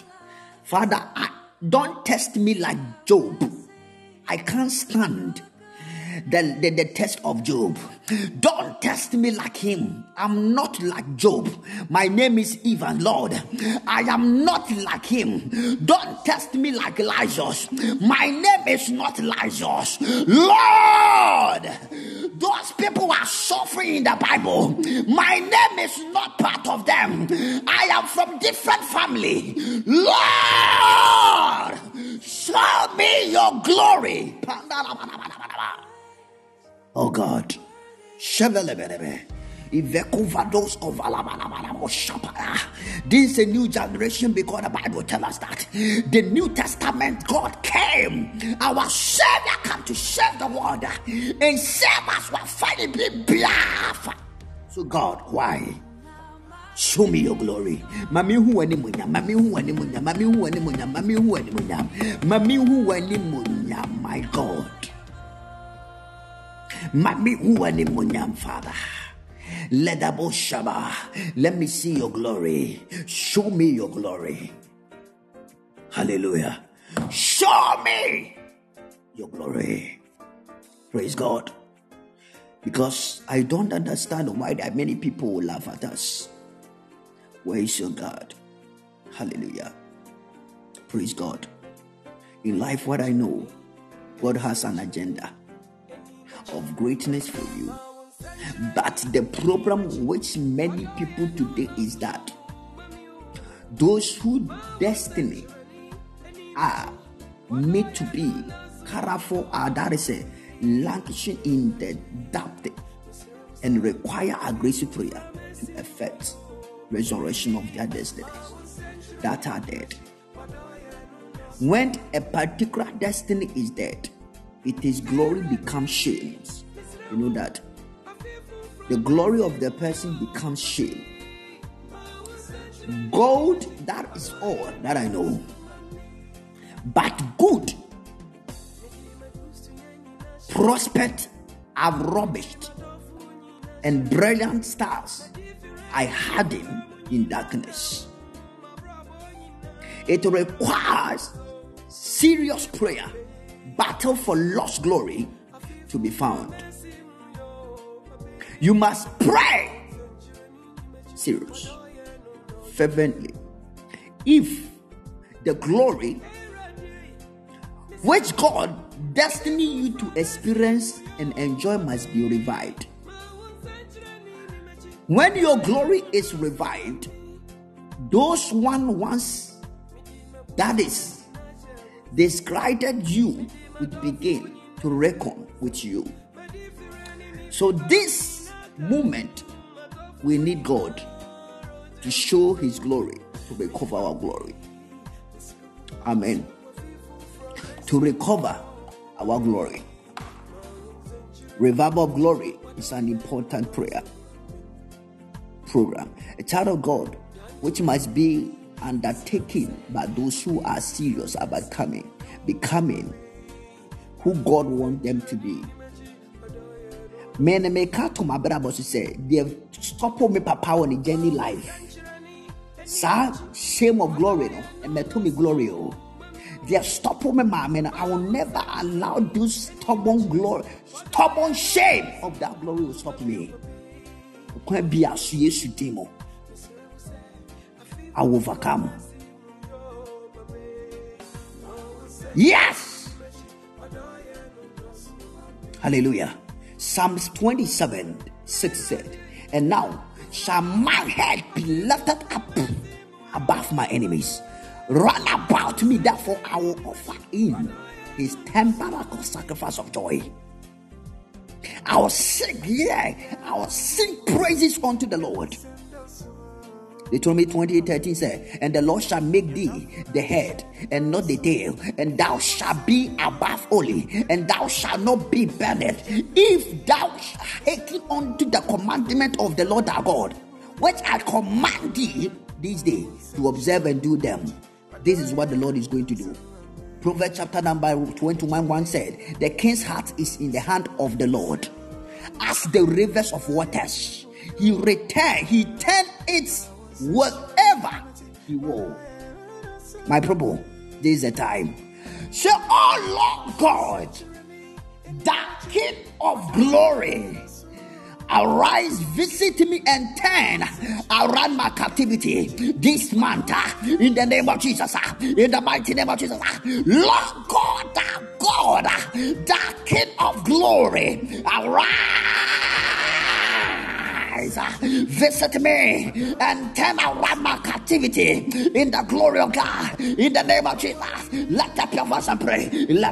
Father I, don't test me like job. I can't stand the, the, the test of Job. Don't test me like him. I'm not like Job. My name is Ivan, Lord. I am not like him. Don't test me like Elijah. My name is not Elijah. Lord, those people are suffering in the Bible. My name is not part of them. I am from different family. Lord, show me your glory. Oh God. Ah. This is a new generation because the Bible tells us that the New Testament God came, our Savior came to save the world and save us while fighting behalf. So God, why? Show me your glory. Mami hu wani munya, mami hu wani munya, mami hu wani munya, mami hu wani munya, mami hu wani munya, my God. Mami huwa ni munyam, Father. Let. Let me see your glory. Show me your glory. Hallelujah. Show me your glory. Praise God. Because I don't understand why are many people who laugh at us. Where is your God? Hallelujah. Praise God. In life, what I know, God has an agenda of greatness for you. But the problem which many people today is that those who destiny are made to be careful are that is a languishing in the depth and require aggressive prayer to effect resurrection of their destinies that are dead. When a particular destiny is dead, it is glory becomes shame. You know that the glory of the person becomes shame. Gold, that is all that I know. But good, prospect, I've rubbished, and brilliant stars, I had him in darkness. It requires serious prayer, battle for lost glory to be found. You must pray serious, fervently. If the glory which God destined you to experience and enjoy must be revived. When your glory is revived, those one once that is discredited you will begin to reckon with you. So this moment we need God to show his glory to recover our glory. Amen. To recover our glory. Revival of glory is an important prayer program. A child of God, which must be undertaken by those who are serious about coming, becoming who God wants them to be. Men make to my brother say they have stopped me papa on a journey life. Sir, shame of glory, no, and me to me glory. Oh. They have stopped me, man. I will never allow this stubborn glory, stubborn shame of that glory will stop me. I will overcome. Yes. Hallelujah. Psalms 27 6 said, And now shall my head be lifted up above my enemies. Run about me, therefore I will offer him his temporal sacrifice of joy. I will sing, yeah, I will sing praises unto the Lord. Deuteronomy 28 13 said, And the Lord shall make thee the head and not the tail, and thou shalt be above only, and thou shalt not be burned. If thou hearken unto the commandment of the Lord our God, which I command thee this day to observe and do them. This is what the Lord is going to do. Proverbs chapter number 21 1 said, The king's heart is in the hand of the Lord, as the rivers of waters. He return, he turn its whatever he will. My people, this is the time. Say, Oh Lord God, that King of glory, arise, visit me, and turn around my captivity this month uh, in the name of Jesus. uh, In the mighty name of Jesus, uh. Lord God, God, that King of glory, arise uh, visit me and turn around my captivity in the glory of God in the name of Jesus. Let up your voice and pray. La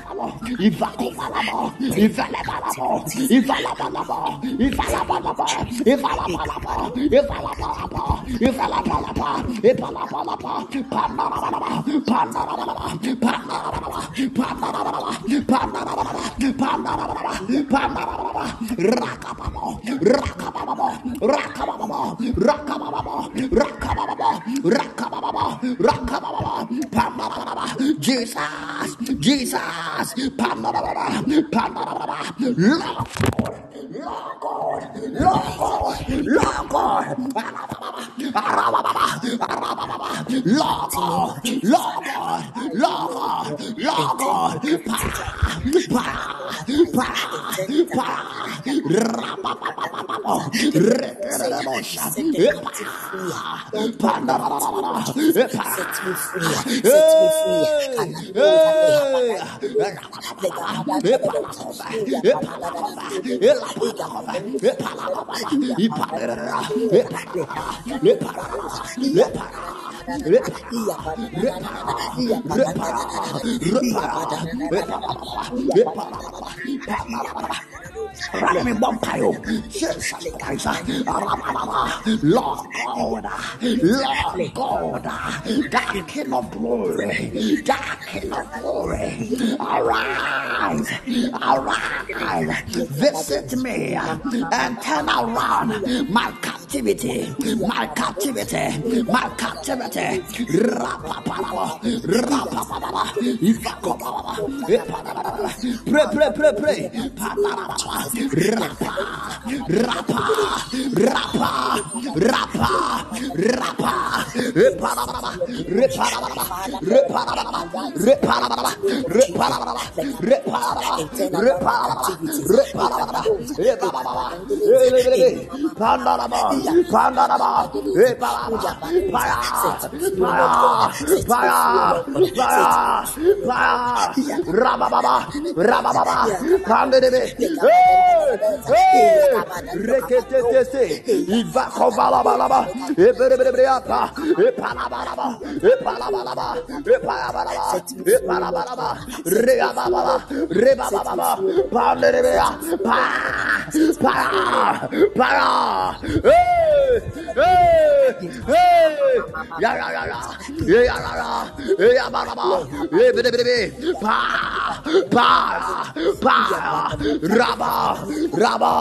Jesus, Jesus, Set me free, set me free. And I know that they have Rami Bompayo, Jesus Christ, Lord. God, Lord God, that King of glory, that King of glory, arise, arise, visit me and turn around. My captivity, my captivity, my captivity. Pray, pray, pray, pray. Rapa, rapa, rapa, rapa, rapa, reparababa, reparababa, reparababa, reparababa, reparababa, Reaba reparababa, reparababa, reparababa, pandaraba, pandaraba, reparababa, fire, fire, fire, fire, fire, rabababa, rabababa, pandebe, hey, hey, hey, ya ya ya ya, ya ya ya, ya balaba, eberebrebe, pa, pa, pa, raba, raba,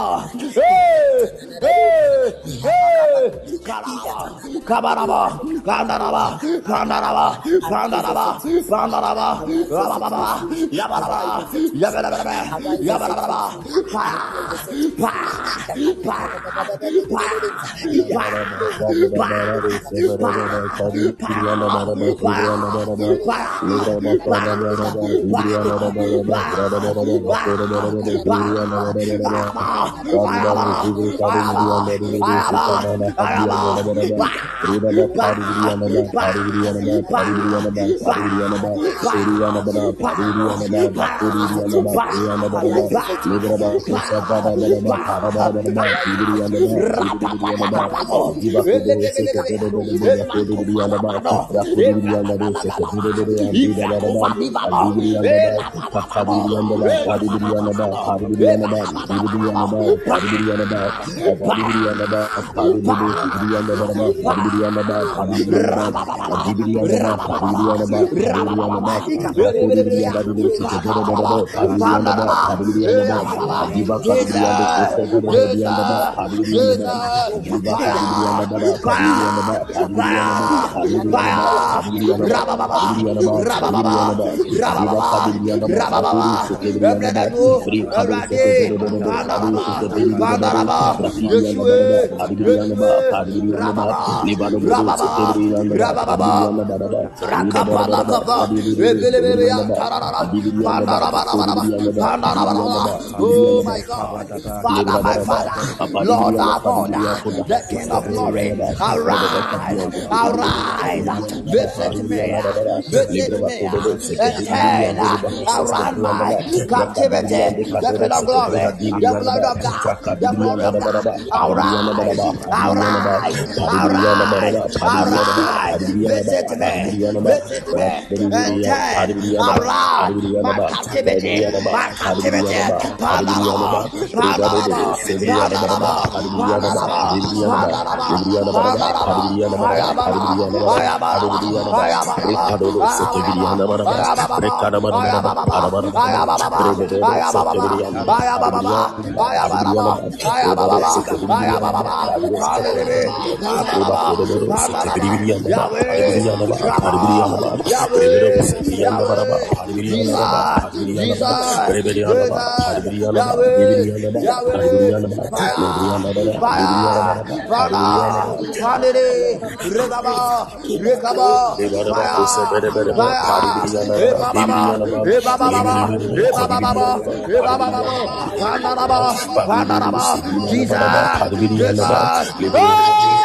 hey, hey, hey, karaba, kabaraba, kandaraba, kandaraba, kandaraba, kandaraba, ばらばやばらばやばらばパーパーパーパーパーパーパーパーパーパーパー Bye. Rabba Rababa, Rakapa, Rakapa, Oh my God, Father, my Father, Lord our God, the King of glory, arise, arise, visit me, visit me, and turn around my captivity, the King of glory, the blood of God, the blood of God, arise, arise, arise, arise, visit me, visit me, and turn around my captivity, my captivity. Jesus. Jesus.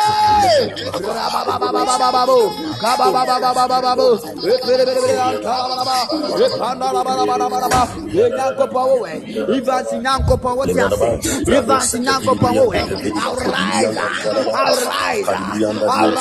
Arise, arise,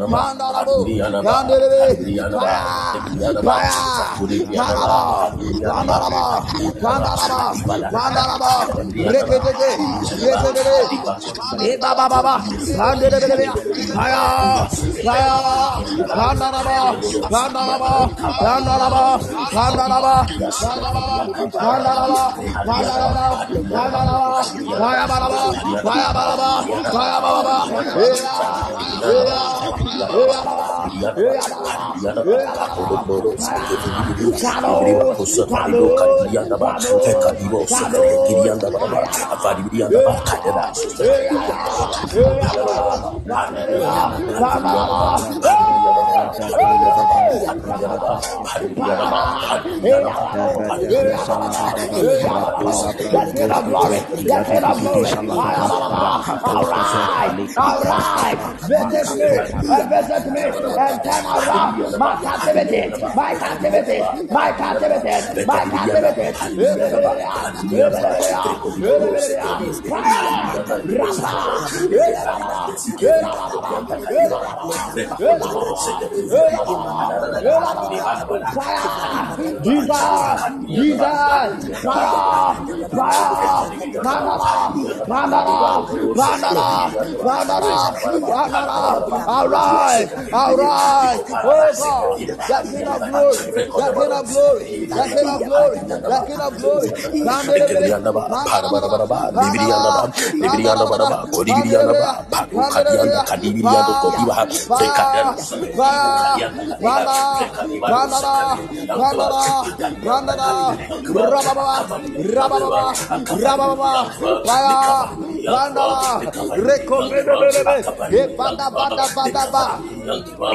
arise, Mandalabo, Mandalabo, Fire, Fire, Mandalabo, Mandalabo, Mandalabo, Rekete, Rekete, Eba Baba, Mandalabo, Fire, Fire, Mandalabo, Mandalabo, Mandalabo, Mandalabo, Mandalabo, Mandalabo, Mandalabo, Mandalabo, Fire, Balaba, Fire, Balaba, Fire, Balaba, Fire, Balaba, Fire, Balaba, Visit me, and visit me, and turn around my captivity, my captivity, my captivity, my captivity. Jesus, Jesus, fire, fire, Vandana, Vandana, Vandana, Vandana, Vandana, arise, arise, oh God, that King of glory, that King of glory, that King of glory, that King of glory, Lekebiriyanaba, Parabarabaraba, Libiriyanaba,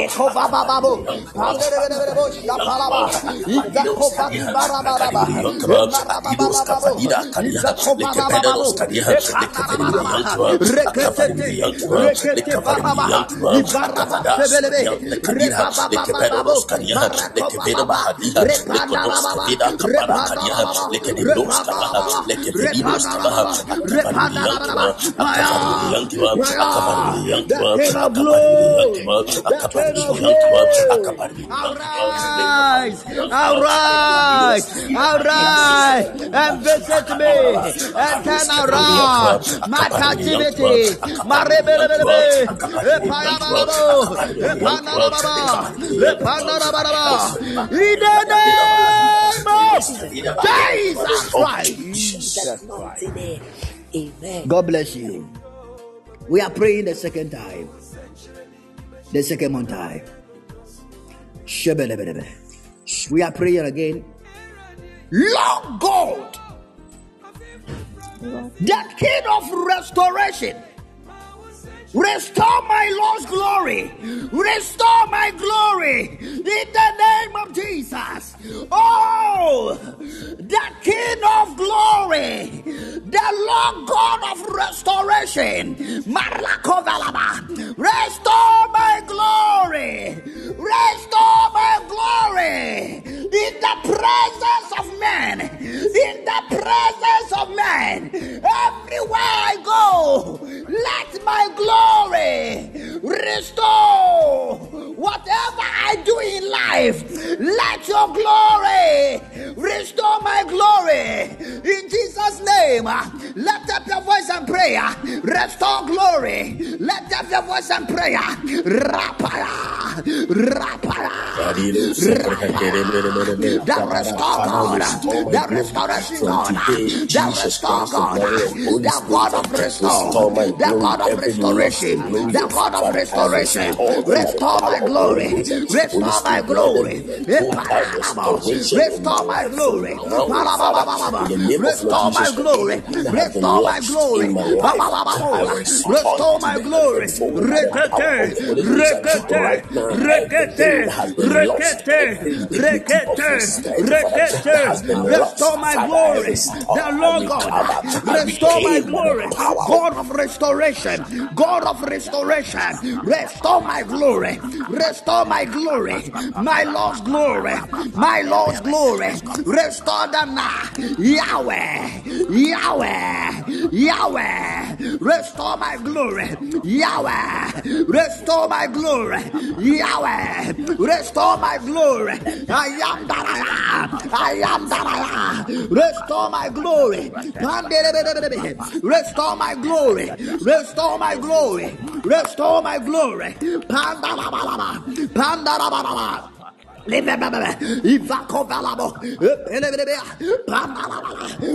Libiriyanaba, Kodibiriyanaba, Pakukadiyan, Kadibiriyando Kodiba, Fekadan, Arise, arise, arise, and visit me, and turn around my captivity. Marebelebelebe, epayabalabo, epanalababa, epanalababa. In the name of Jesus Christ. Jesus' mighty. Amen. God bless you. We are praying the second time. The second time. We are praying again. Lord God, the King of restoration, restore my lost glory, restore my glory. In the name of Jesus. Oh, the King of glory, the Lord God of restoration, Marakovalaba, restore my glory, Restore my glory. In the presence of men. In the presence of men. Everywhere I go, let my glory restore whatever I do in life. Let your glory restore my glory in Jesus' name. Let up your voice and prayer. Restore glory. Let up your voice and prayer. Rapaya. Rapaya. That restore God. That restoration God. That restore God. That God of restore. That God of restoration. That God of restoration. Restore my glory. Restore my glory. Restore my glory. Restore my glory. Restore my glory. Restore my glory. Rekete. Rekete. Rekete. Rekete. Rekete. Rekete. Restore my glory. The Lord God. Restore my glory. God of restoration. God of restoration. Restore my glory. Restore my glory. My Lord's glory. My Lord's glory. Restore them now. Yahweh. Yahweh. Yahweh. Restore my glory. Yahweh. Restore my glory. Yahweh. Restore my glory. I am that I am. I am that I am. Restore my glory. Restore my glory. Restore my glory. Restore my glory. Panda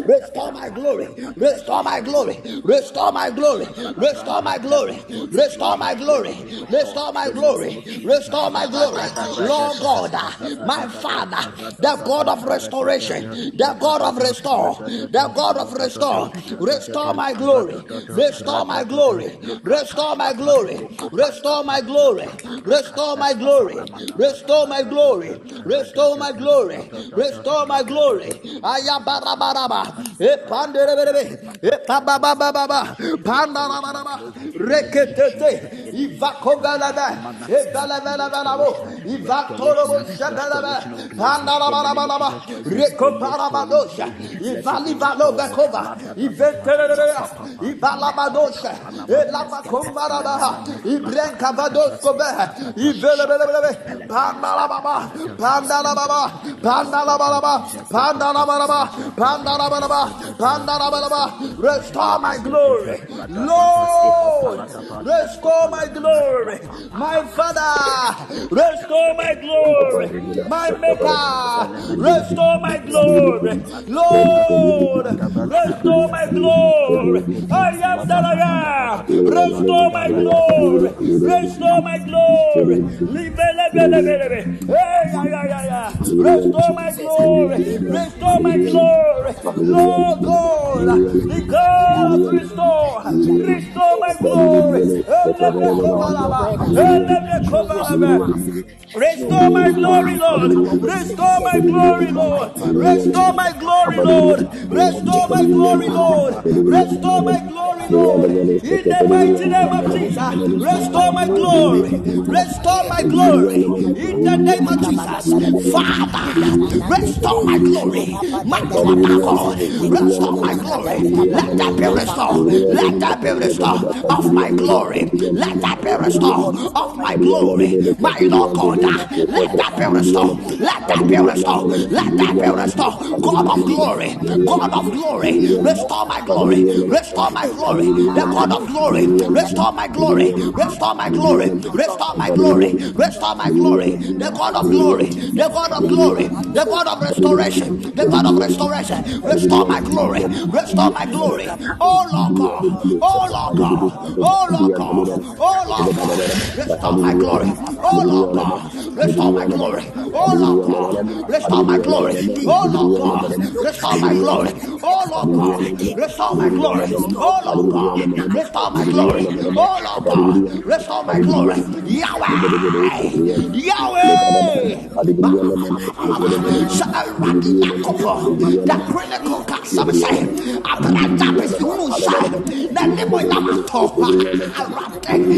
Restore my glory. Restore my glory. Restore my glory. Restore my glory. Restore my glory. Restore my glory. Restore my glory. Lord God, my Father, the God of restoration, the God of restore, the God of restore. Restore my glory. Restore my glory. Restore my glory. Restore my glory. Restore my glory. Restore my glory glory. Restore my glory. Restore my glory. Ayabarabaraba. Epanderebe. Epabababa. Pandarabaraba. Reketete. Ivakogalada. Restore my glory, Lord. Restore my glory, my Father. Restore my glory, my Maker. Restore my glory, Lord. Restore my glory. I am that I am. Restore my glory. Restore my glory. Restore my glory. Restore my glory. Lord God. The God of restore. Restore my glory. Restore my glory, Lord. Restore my glory, Lord. Restore my glory, Lord. Restore my glory, Lord. Restore my glory, Lord. In the mighty name of Jesus. Restore my glory. Restore my glory. In the name of Jesus. Father, restore my glory. My God, restore my glory. Let that be restored. Let that be restored of my glory. Let that be restored of my glory. My Lord God. Let that be restored. Let that be restored. Let that be restored. God of glory. God of glory. Restore my glory. Restore my glory. The God of glory. Restore my glory. Restore my glory. Restore my glory. Restore my glory. The God of glory. The God of glory. The God of restoration. The God of restoration. Restore my glory. Restore my glory. Oh Lord God. Oh Lord God. Oh Lord God. Oh Lord. Restore oh, my glory. Oh Lord God. Restore my glory. Oh Lord God. Restore my glory. Oh Lord God. Restore my glory. Oh Lord God, restore my glory. Oh Lord God, restore my glory. Oh Lord God, restore my glory. Yahweh, Yahweh. Awurade Nyankopɔn, da critical kasɛm sɛ abragya bɛsi hu nsa na ne mo nam atɔ Awurade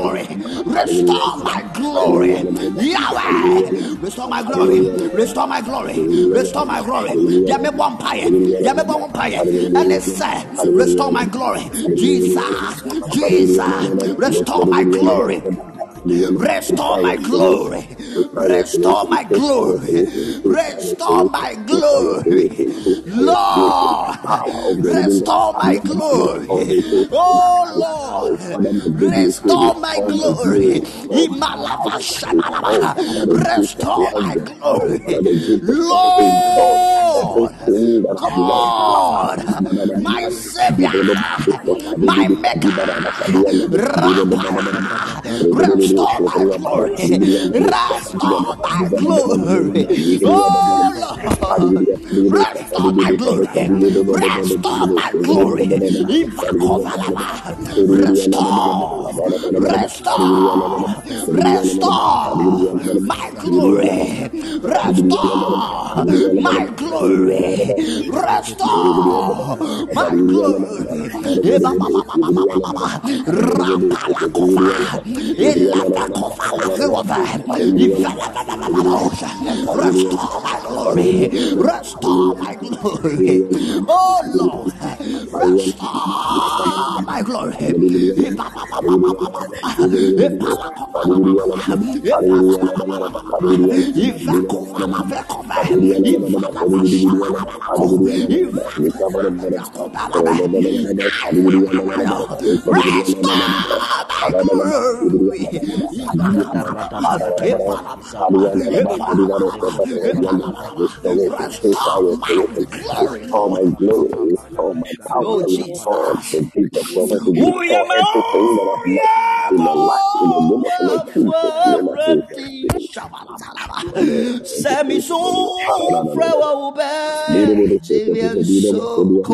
restore my glory. Yahweh restore my glory. Restore my glory. Restore my glory. Deɛ mebɔ mpaeɛ deɛ mebɔ wo mpaeɛ ɛne sɛ restore my glory. Jesus Jesus restore my glory Restore my glory. Restore my glory. Restore my glory. Lord, restore my glory. Oh Lord, restore my glory. Restore my glory. Lord, God, my Savior, my Maker. Rapa. Restore my glory. Restore my glory. Oh Lord. Restore my glory. Restore my glory. Ivakovalaba. Restore. Restore. Restore my glory. Restore my glory. Restore my glory. Rapalakova. Restore my glory. My glory. Oh Lord. Restore my glory. Restore my glory, restore my power, Oh, restore Jesus. the gift of prophecy, restore everything that I've in my life in the name of the Lord Jesus. Name of Jesus. Sẹ́mi sún fẹ́wọ̀ ọbẹ̀ tí so kó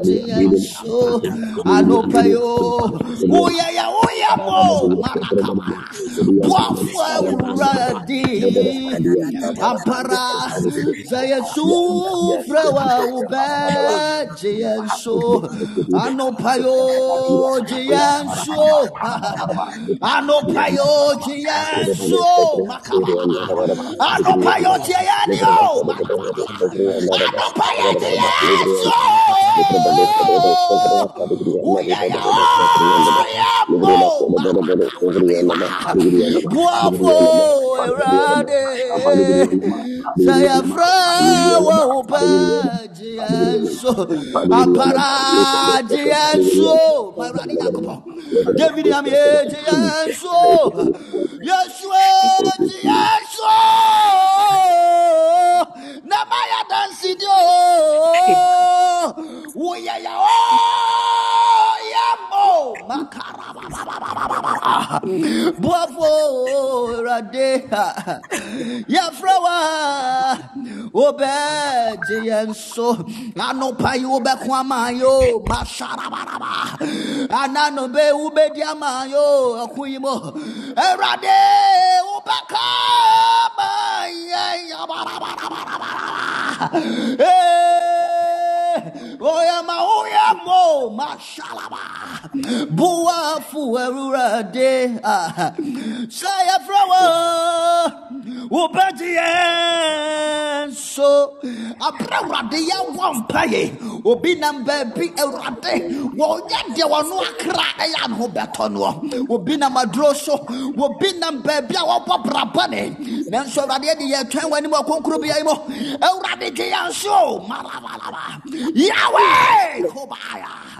Wòye yẹ ọ́ yẹ mọ́ bọ́fọ̀ rẹ̀dí kabalabosha. Sẹ́yẹ fẹ́wọ̀ ọbẹ̀ tí so anọ́pẹ́yọ. Wòye yẹ ọ́ yẹ mọ́ marakaba. Bọ́fọ̀ rẹ̀dí ampara. Sẹ́yẹ sún fẹ́wọ̀ ọbẹ̀ tí so anọ́pẹ́yọ tí so. Anọ́pẹ́yọ tí so Guapo erade Buafo rade Yafrawa Obe jienso Anopa yu obe kwama yo Masharabaraba Anano be ube diama yo Akuyimo. Erade Obe kama Yabarabaraba eh! Eh Oya ma oya Yamo Mashalaba Bua Fuerura de Saya Flower Ubadian so Abrawade ya wampaye Obi nam baby Eurade Wonya de. Wano akra Eya no beto no Obi nam aduro so. Obi nam baby a wabɔ brabane Nanso Awurade de yɛ twɛn w'anim akonkoro bi ayi mo. Awurade gye yɛn so Marabalaba Yahweh Kobaya Gye yɛn so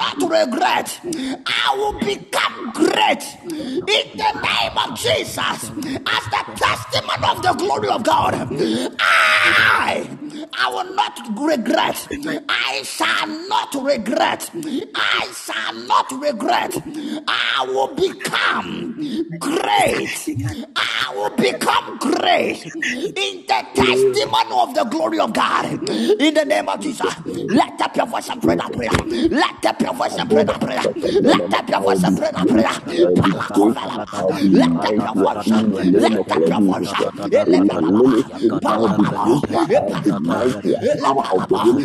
not regret. I will become great in the name of Jesus. As the testimony of the glory of God I I will not regret. I shall not regret. I shall not regret. I will become great. I will become great in the testimony of the glory of God. In the name of Jesus, let up your voice and pray that prayer. Let up your voice and pray that prayer. Let up your voice and pray that prayer. Let up your voice. Let up your voice.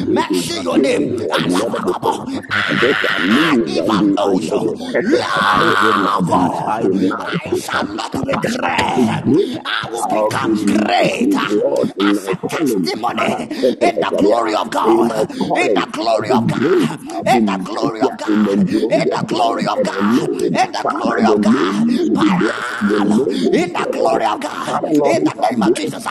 Mention your name. Lord, I of God. In the glory of God. In the glory of God. In the glory of God. In the name of Jesus.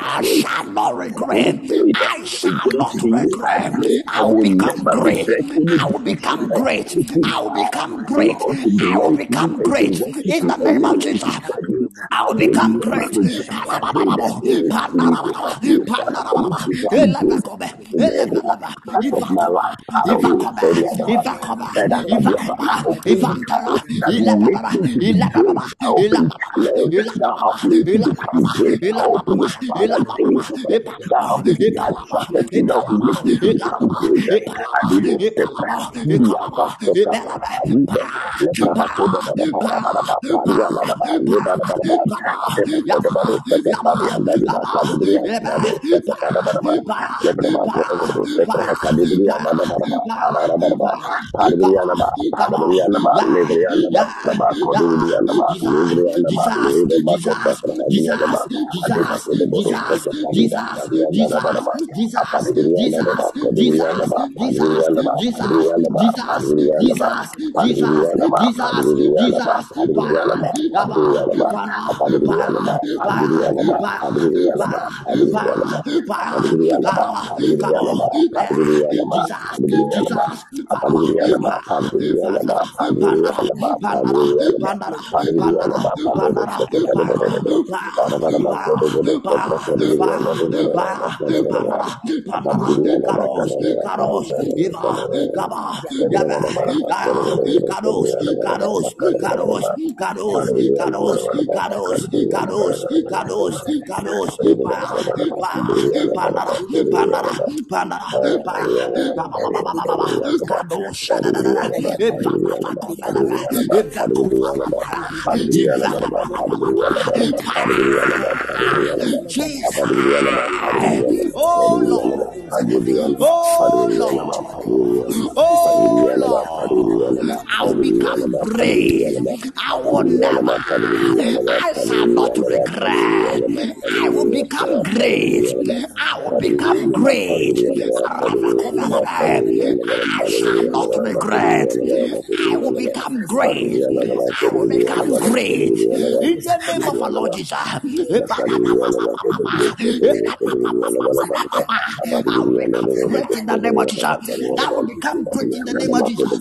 I shall not regret. I shall not regret. I will become great. I will become great. I will become great. I will become great. In the name of Jesus. I will become great. Mara, Thank you. Hallelujah. Panara, panara, panara, panara, Oh Lord. Oh Lord. Oh Lord. I will become great. I will never. I shall not regret. I will become great. I will become great. I shall not regret. I will become great. I will become great. In the name of our Lord Jesus. In the name of Jesus. I will become great in the name of Jesus.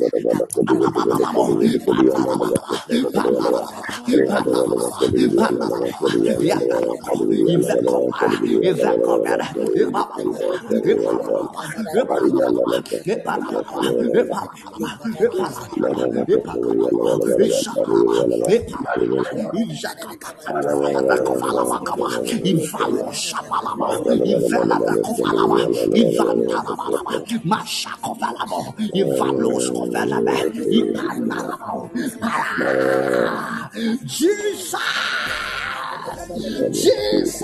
Jesus! Jesus!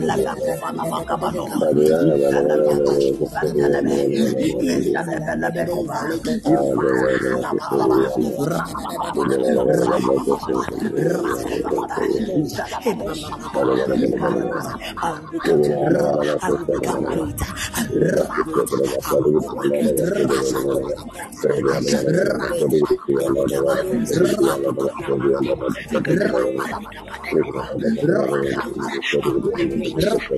la capoma la manca. Jesus!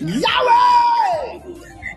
Yahweh!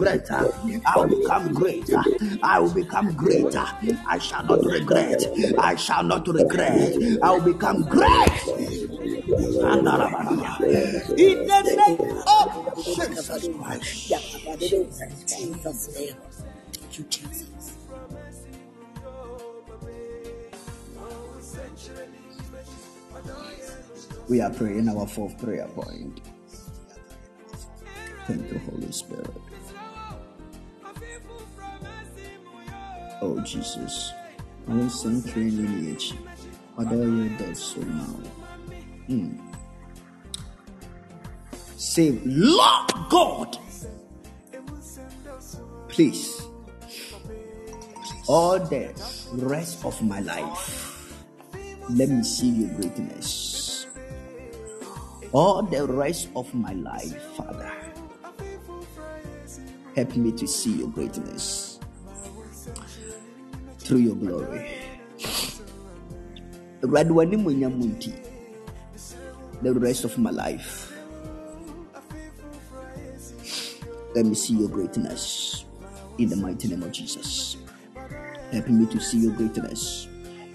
Christ. I will become greater. I will become greater. I shall not regret. I shall not regret. I will become great. In the name of Jesus Christ. We are praying our fourth prayer point. Thank you, Holy Spirit. Oh, Jesus. Send training lineage. Other you dead so now. Mm. Say, Lord God, please, all the rest of my life, let me see your greatness. All the rest of my life, Father, help me to see your greatness through your glory. The rest of my life, let me see your greatness in the mighty name of Jesus. Help me to see your greatness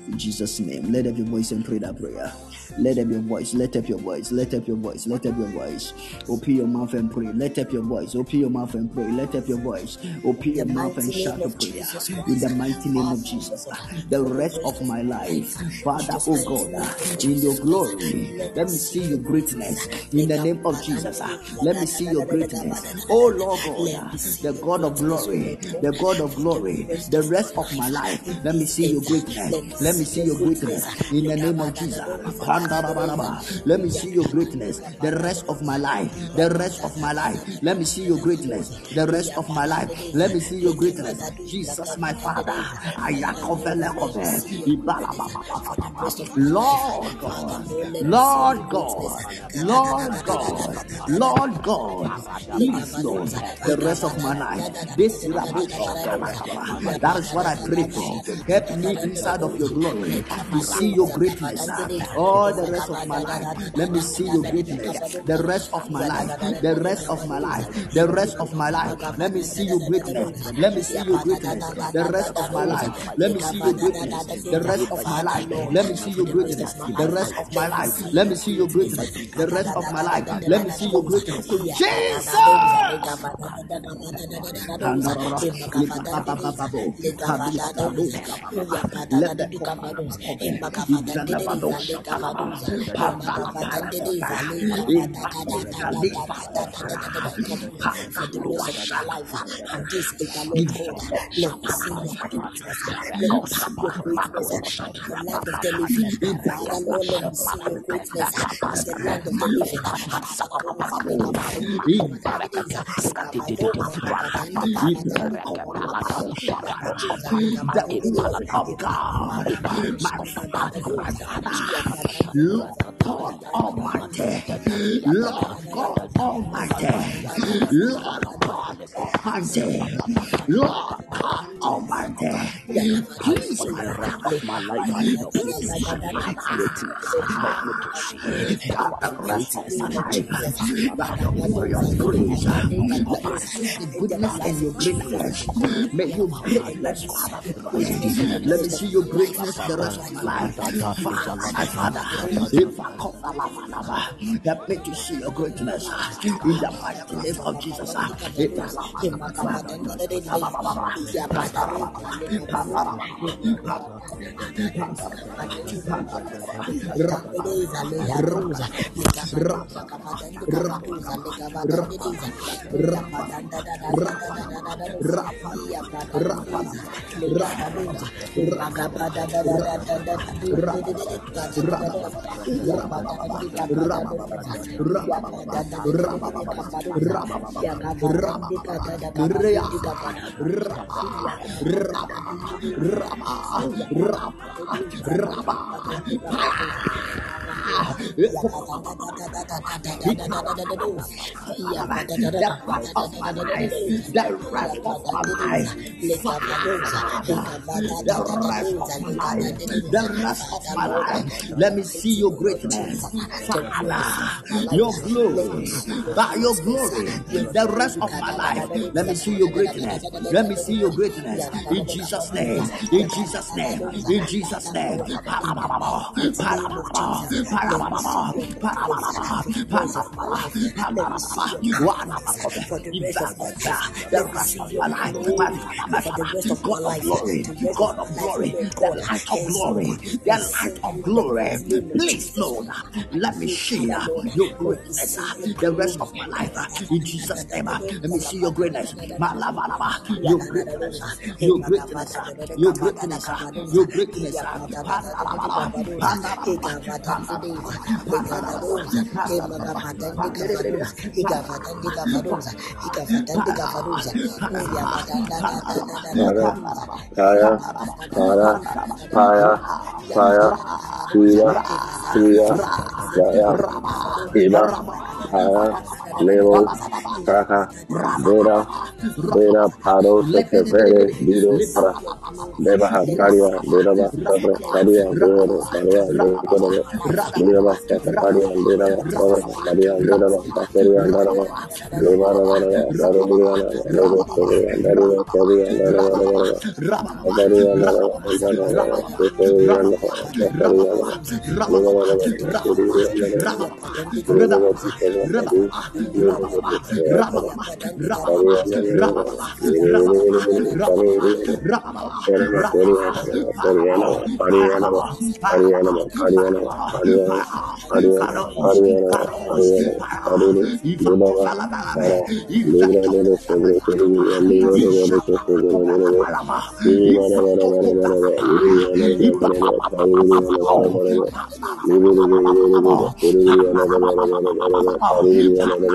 in Jesus' name. Let your voice and pray that prayer. Let up your voice, let up your voice, let up your voice, let up your voice. Open your mouth and pray. Let up your voice, open your mouth and pray. Let up your voice, open your mouth and shout a of prayer in the mighty name of Jesus. The rest of my life, Father, oh God, in your glory, let me see your greatness in the name of Jesus. Let me see your greatness, oh Lord God, the God of glory, the God of glory, the rest of my life. Let me see your greatness. Let me see your greatness in the name of Jesus. Let me see your greatness the rest of my life. The rest of my life. Let me see your greatness the rest of my life. Let me see your greatness. Jesus, my Father. Lord God. Lord God. Lord God. Lord God. Lord, the rest of my life. This oh, That is what I pray for. Help me inside of your glory. To see your greatness. Oh, All the rest of my life. Let me see your greatness. The rest of my life. The rest of my life. The rest of my life. Let me see your greatness. Let me see your greatness. The rest of my life. Let me see your greatness. The rest of my life. Let me see your greatness. The rest of my life. Let me see your greatness. The rest of my life. Let me see your greatness. Jesus! My Father, Lord God Almighty, Lord God Almighty, Lord God Almighty, Lord Almighty. Please, my your right Father, my life, please, my my greatness. Help me to see God, the the of my of life, Jesus. by your glorious grace, let me see the In the goodness and your of greatness. May your Let greatness me see swallow the greatness me. in the Let me of see your my greatness the rest of my life. Father, my Father, Father, if I call Alamanaba, help me to see your greatness in the mighty name of Jesus. Rapa Rest of my life, the rest of my life, the rest of my life. Let me see your greatness, your glory, by your glory, the rest of my life. Let me see your greatness. Let me see your greatness in Jesus' name. In Jesus' name. In Jesus' name. My my my. My my my God of glory, The light of glory, the light of glory. Please, Lord, let me Lord, your greatness the rest of my life in Jesus' name. Let me see your greatness. Malabalaba, Your greatness, your greatness, your greatness, your greatness. Pandalaba, pandalaba, pandalaba, pandalaba, pandalaba, pandalaba, Fire, fire, fire, fire, fire, fire, fire, fire, Levo, Praha, Vera, Vera, Paro, Secrevere, Lido, Para, Deva, Paria, Duraba, Dobra, Paria, Dura, Paria, Duraba, Duraba, Paria, Duraba, Dobra, Paria, Duraba, Paria, Duraba, Leva, Duraba, Daruria, Leva, Severa, Daria, Severa, Duraba, Paria, Duraba, Duraba, Severa, Paria, Libra de sobre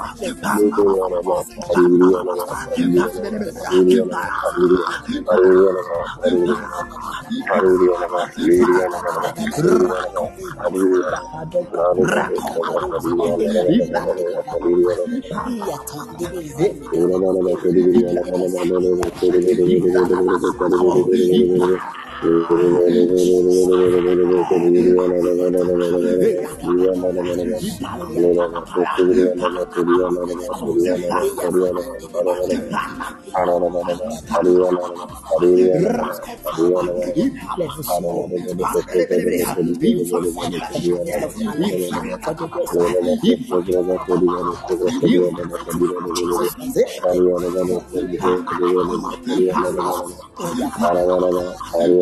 que el Hallelujah.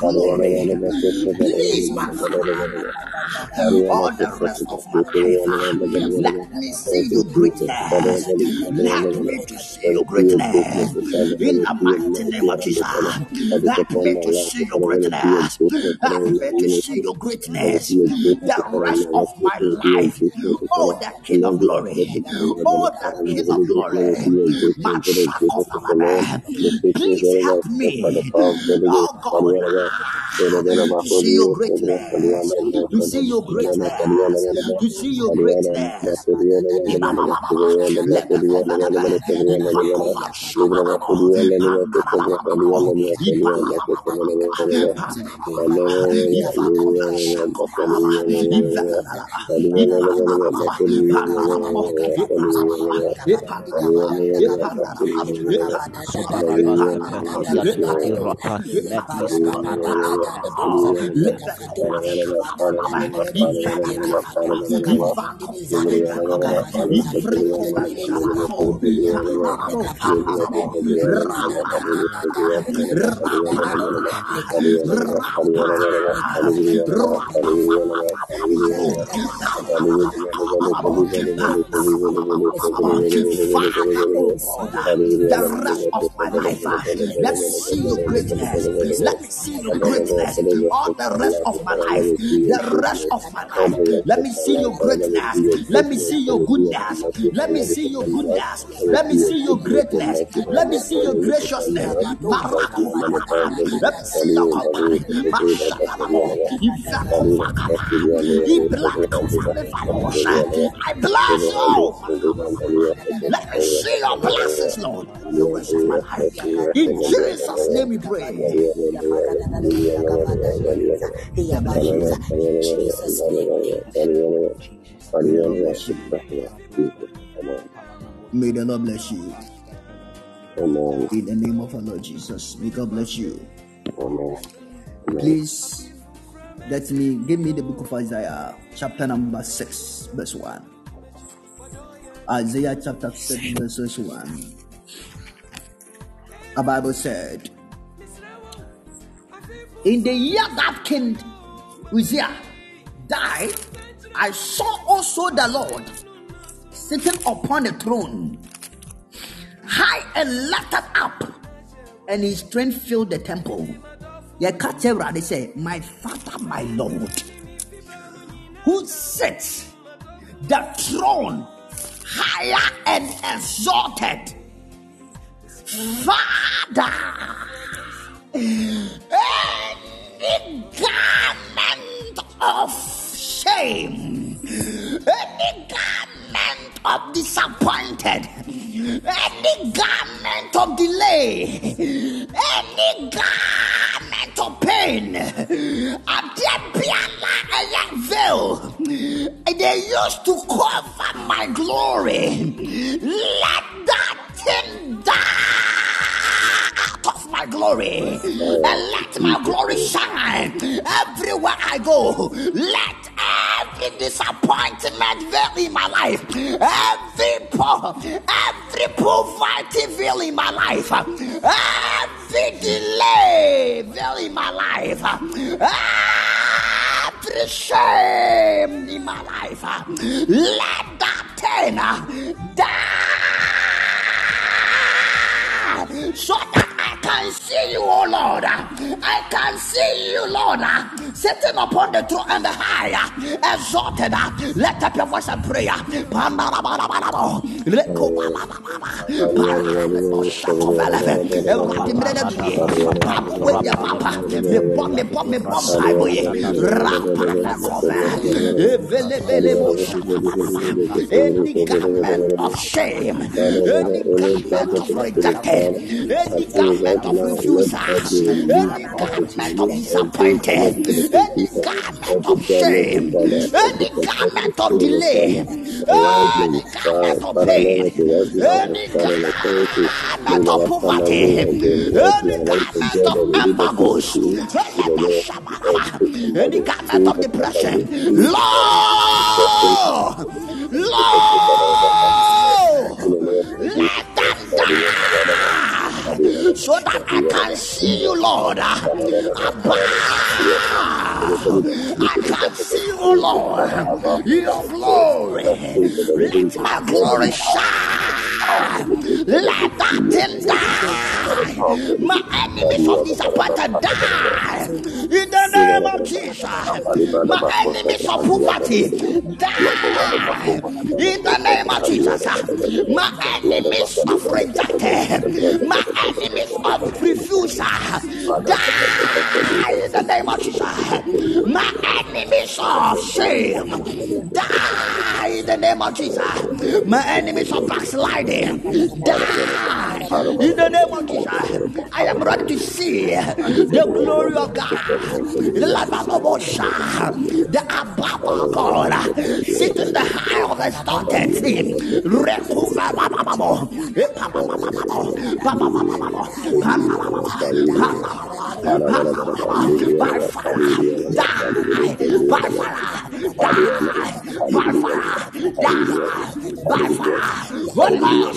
de que se viene Libra all the of my. Let me see your greatness. Let me see your greatness. In the mighty name of Jesus. Let me see your greatness. Let me see your greatness. The rest of my life. Oh, the King of Glory. Oh, the King of Glory. My Please help me. Oh, God. To see your greatness. To see your greatness. To see your greatness. The rest of my life. Let's see your greatness. Let me see your greatness. All the rest of my life. The rest of my life. Let me see your greatness. Let me see your goodness. Let me see your goodness. Let me see your greatness. Let me see your graciousness. Let me see your company. I bless you. Let me see your blessings, Lord. In Jesus' name we pray. May the Lord bless you. Amen. In the name of our Lord Jesus. May God bless you. Amen. Please let me give me the book of Isaiah, chapter number 6, verse 1. Isaiah chapter 6, verse 1. A Bible said, In the year that King Uzziah died, I saw also the Lord sitting upon a throne, high and lifted up, and his strength filled the temple. awurade sɛ my father my lord who sits the throne higher and exalted father any garment of shame. Any garment of disappointed. Any garment of delay. Any garment of pain. Ɛyɛ veil they used to cover my glory. Let that thing die my glory. And let my glory shine everywhere I go. Let every disappointment veil in my life, every po- every poverty veil in my life, every delay veil in my life, every shame in my life, let that thing die. So that can see you, oh Lord. I can see you, Lord, sitting upon the throne and the high, exalted. Let up your voice and prayer. Any garment of shame, any garment of rejected, any garment garment of refusal, any garment of disappointed, any garment of shame, any garment of delay, any garment of pain, any garment of poverty, any garment of embargoes, any garment of depression. Lord, Lord, let them die so that I can see you, Lord. Ah, I can see you, Lord. Your glory. Let my glory shine. Let that thing die. My enemies of disappointed die. In the name of Jesus. My enemies of poverty die. In the name of Jesus. My enemies of rejected. My enemies of refusal die in the name of Jesus. My enemies of shame die in the name of Jesus. My enemies of backsliding die in the name of Jesus. I am ready to see the glory of God. The above God sitting the high of the exalted thing. By fire, die, by fire, die, by fire, die, by fire, Holy Ghost, fire, die.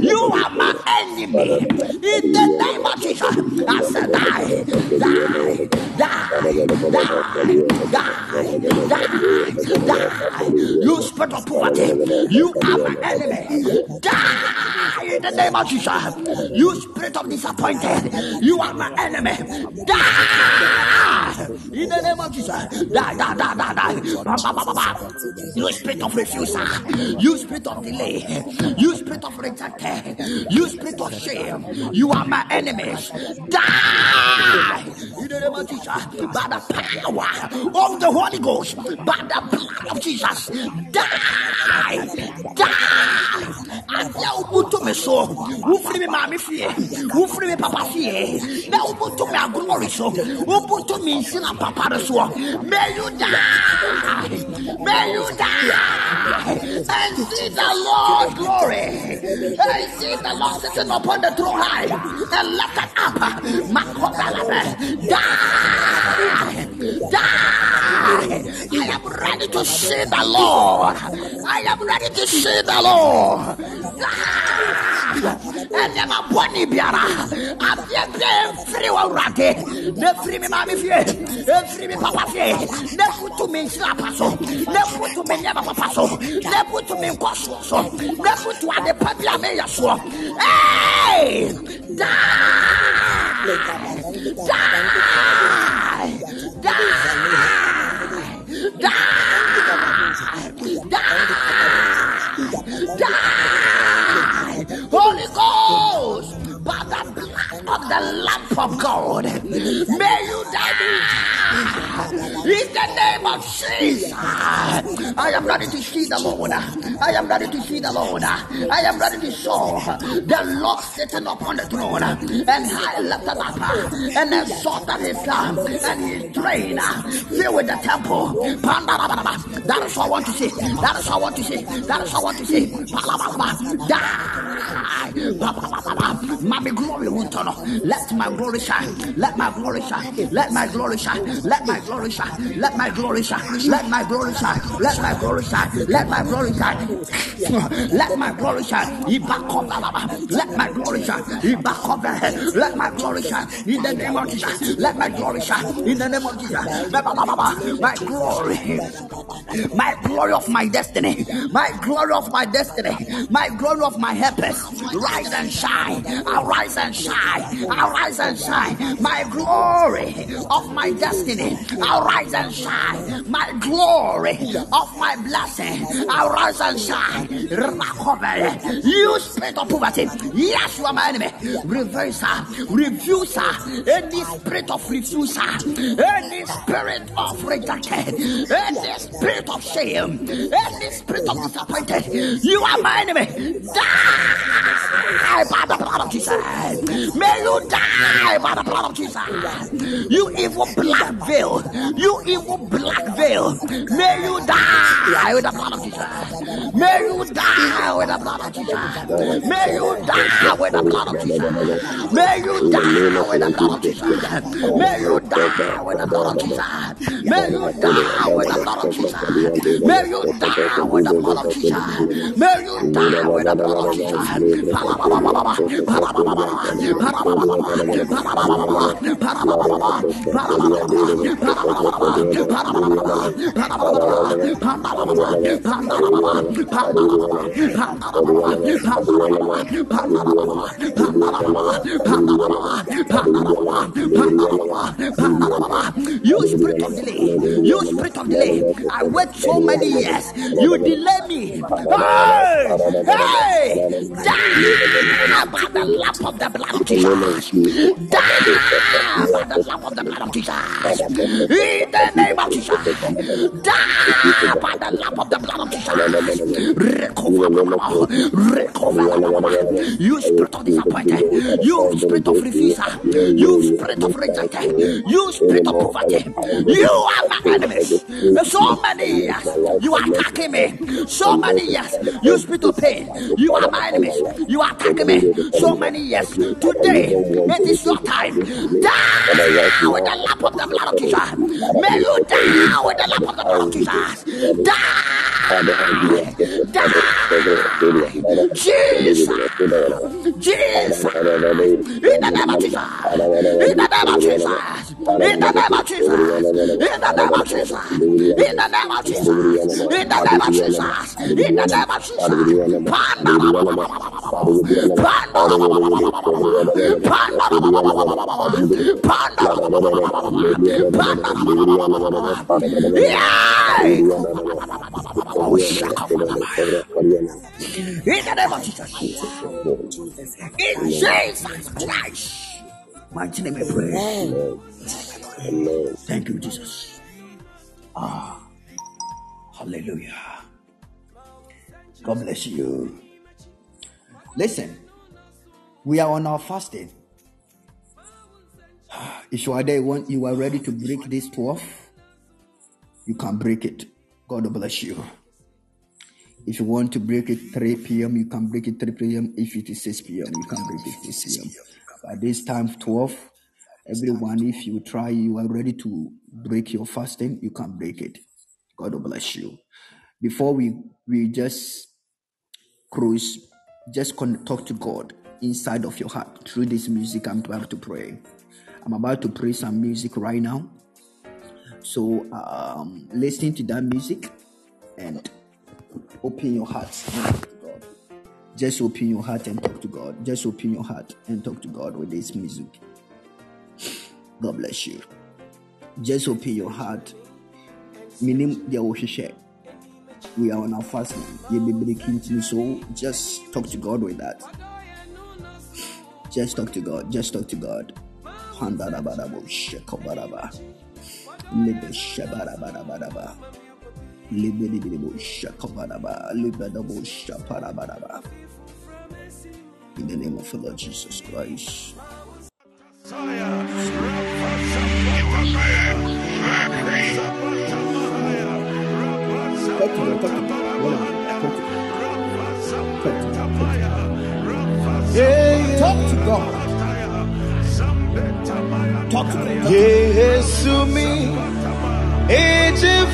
You are my enemy. In the name of Jesus, I said die, die, die, die, die, die. You spirit of poverty, you are my enemy. Die in the name of Jesus. You spirit of disappointed, you are my enemy. Die in the name of Jesus. Die, die, die, die, die. Ba, ba, ba, ba. You spirit of refusal, you spirit of delay, you spirit of rejected, you spirit of shame, you are my enemies. Die in the name of Jesus. By the power of the Holy Ghost, by the blood of Jesus. Die, die. Adia ubutu me so, ufri me mami fie, ufri me papa fie. Na ubutu me aglory so, ubutu me insina papa so. May you die, may you die, and see the Lord glory, and see the Lord sitting upon the throne high, and lift it up. Die, die. I am ready to see the Lord. I am ready to see the Lord. ɛnɛma bɔne biara adeɛ bia ɛmfiri wɔ awurade na firi me maame fie ɛmfiri me papa fie na futu me nhyira pa nneɛma papa so so a! Die! Die! Die! Die! Die! Die! Holy Ghost, by the blood of the lamp of God, may you die in the name of Jesus. I am ready to see the Lord. I am ready to see the Lord. I am ready to show the Lord sitting upon the throne and I lifted up and exalted his lamp and his train filled with the temple. That is what I want to see. That is what I want to see. That is what I want to see. Die. My glory won't. Let my glory shine. Let my glory shine. Let my glory shine. Let my glory shine. Let my glory shine. Let my glory shine. Let my glory shine. Let my glory shine. Let my glory shine. Let my glory shine. Let my glory shine. In the name of Jesus. Let my glory shine. In the name of Jesus. My glory. My glory of my destiny. My glory of my destiny. My glory of my purpose. Rise and shine. Arise and shine. Arise and shine. My glory of my destiny. Arise and shine. My glory of my blessing. Arise and shine. You spirit of poverty. Yes, you are my enemy. Reverser, refuser, any spirit of refuser, any spirit of rejection, any spirit of shame, any spirit of disappointed. You are my enemy. Die by the blood of Jesus. May you die by the blood of Jesus. You evil black veil. You evil black veil. May you die with the blood of Jesus. May you die with the blood of Jesus. May you die with the blood of Jesus. May you die with the blood of Jesus. May you die with the blood of Jesus. May you die with the blood of Jesus. May you die with the blood of Jesus. May you die with the blood of You spirit of delay, you spirit of delay. I wait so many years. You delay me. Hey, hey, die lamp of the blood of Jesus. Die by the lamp of the blood of Jesus. In the name of Jesus. Die by the lamp of the blood of Jesus. Recover, recover. You spirit of disappointed. You spirit of refuser. You spirit of rejection. You spirit of poverty. You are my enemies. So many years you are attacking me. So many years you spirit of pain. You are my enemies. You are attacking me. So many years. Today it is your time. Die with the lamp of the blood of Jesus. May you die with the lamp of the blood of Jesus. Die. Die. Jesus. Jesus. In the name of Jesus. In the name of Jesus. In the name of Jesus. In the name of Jesus. In the name of Jesus. In the name of Jesus. In the name of Jesus. In the name of Jesus. In Jesus Christ. Mighty name I pray. Thank you, Jesus. Ah, hallelujah. God bless you. Listen, we are on our fasting. [SIGHS] If you are there, you are ready to break this 12, you can break it. God bless you. If you want to break it 3 p.m., you can break it 3 p.m. If it is 6 p.m., you can break it 6 p.m. By this time, 12, everyone, if you try, you are ready to break your fasting, you can break it. God bless you. Before we we just cruise, just talk to God inside of your heart through this music. I'm about to pray. I'm about to play some music right now. So, um, listening to that music and open your heart and talk to God. Just open your heart and talk to God. Just open your heart and talk to God with this music. God bless you. Just open your heart. Meaning, there will share. We are on our fasting. You'll be breaking so just talk to God with that. Just talk to God. Just talk to God. In the name of the Lord Jesus Christ. Talk to God, talk to God. Talk to God. Talk to God. Yes, to me. It's a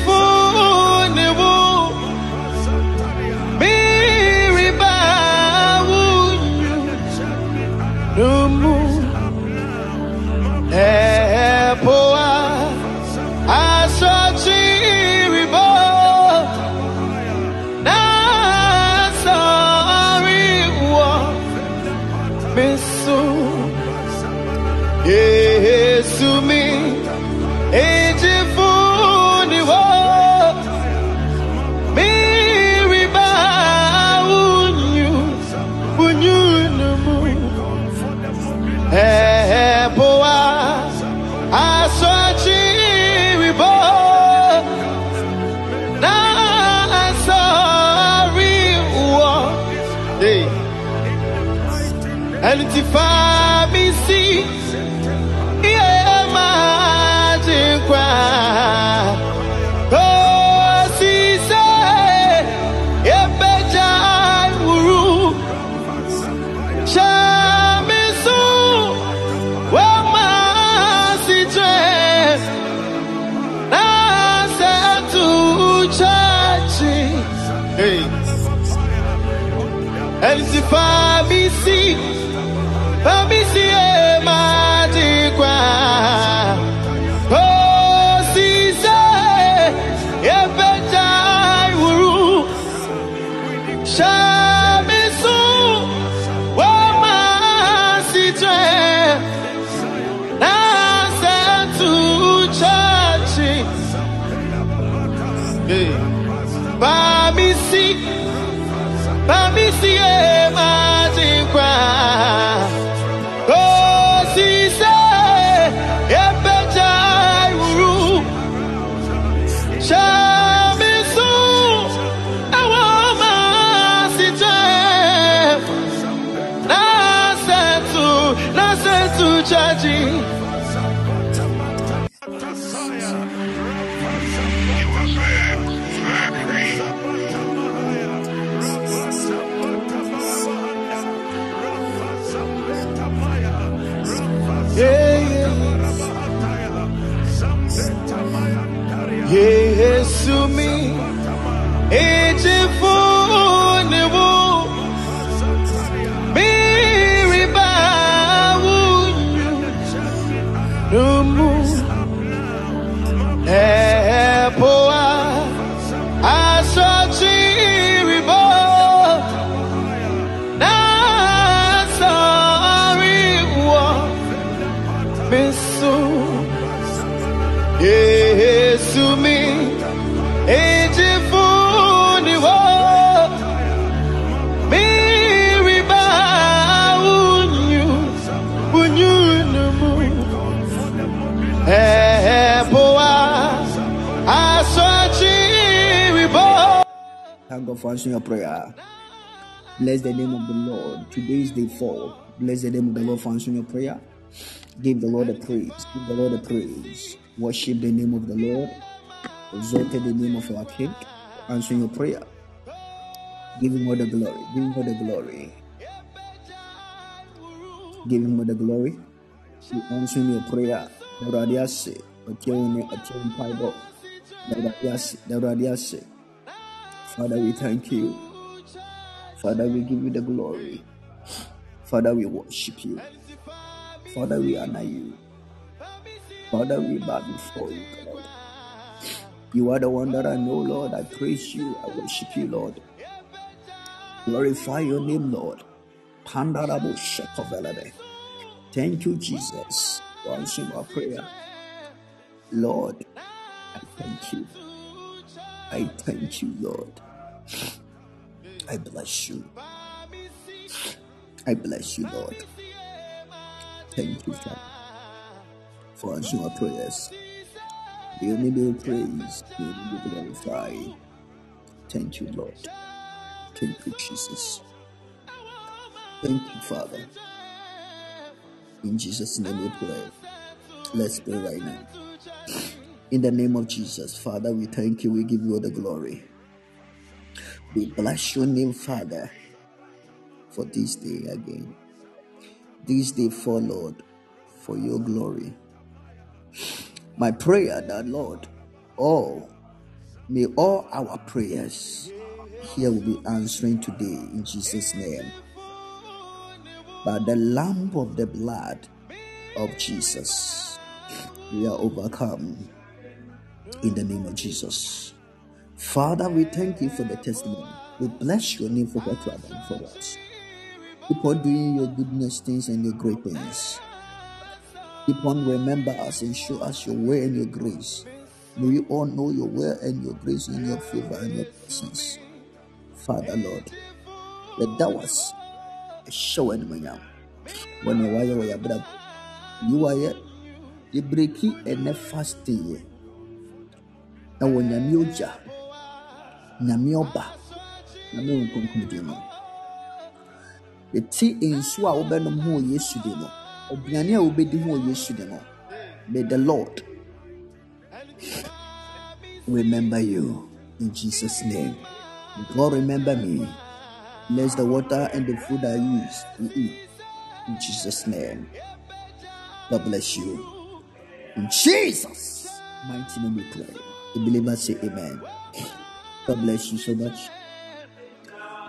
Bless the name of the Lord for answering your prayer. Give the Lord a praise. Give the Lord a praise. Worship the name of the Lord. Exalt the name of our King. Answering your prayer. Give him all the glory. Give him all the glory. Give him all the glory. He answering your prayer. Father, we thank you. Father, we give you the glory. Father, we worship you. Father, we honor you. Father, we bow before you, Lord. You are the one that I know, Lord. I praise you. I worship you, Lord. Glorify your name, Lord. Thank you, Jesus, for answering our prayer. Lord, I thank you. I thank you, Lord. I bless you. I bless you, Lord. Thank you, Father, for answering our prayers. We only be praised, we only be glorified. Thank you, Lord. Thank you, Jesus. Thank you, Father. In Jesus' name we pray. Let's pray right now. In the name of Jesus, Father, we thank you. We give you all the glory. We bless your name, Father, for this day again. this day for Lord, for your glory. My prayer that Lord, all may all our prayers here will be answering today in Jesus' name. By the lamp of the blood of Jesus, we are overcome in the name of Jesus. Father, we thank you for the testimony. We bless your name for what you have done for us. Keep on doing your goodness things and your great things. Keep on remember us and show us your way and your grace. May we all know your way and your grace and your favor and your presence. Father Lord, let that was a show and manyam. When you wire wire brab, you wire the breaky and the fast day. Na wɔ nyame ogya, nyame ɔba, Yɛte nsuo a wobɛnom ho wɔ Yesu din mu. Aduane a wobɛdi ho wɔ Yesu din mu. May the Lord remember you in Jesus' name. God remember me. Bless the water and the food I use to eat in Jesus' name. God bless you. In Jesus' mighty name we pray. The believers say amen. God bless you so much.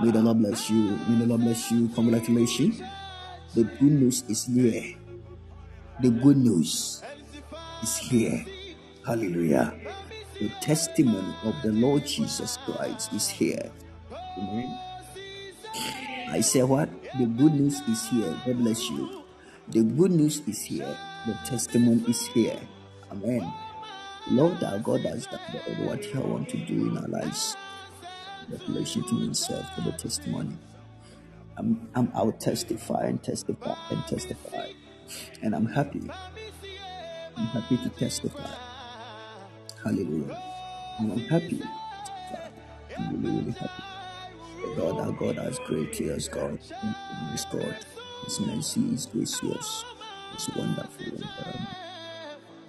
May the Lord bless you. May the Lord bless you. Congratulations. The good news is here. The good news is here. Hallelujah. The testimony of the Lord Jesus Christ is here. Amen. I say what? The good news is here. God bless you. The good news is here. The testimony is here. Amen. Lord our God has done what He want to do in our lives. Revelation to Himself for the testimony. I'm, I'm, I'll testify and testify and testify. And I'm happy. I'm happy to testify. Hallelujah. And I'm happy. I'm really, really happy. The God, our God, has great. Has God. He is God. His mercy is gracious. It's wonderful and forever.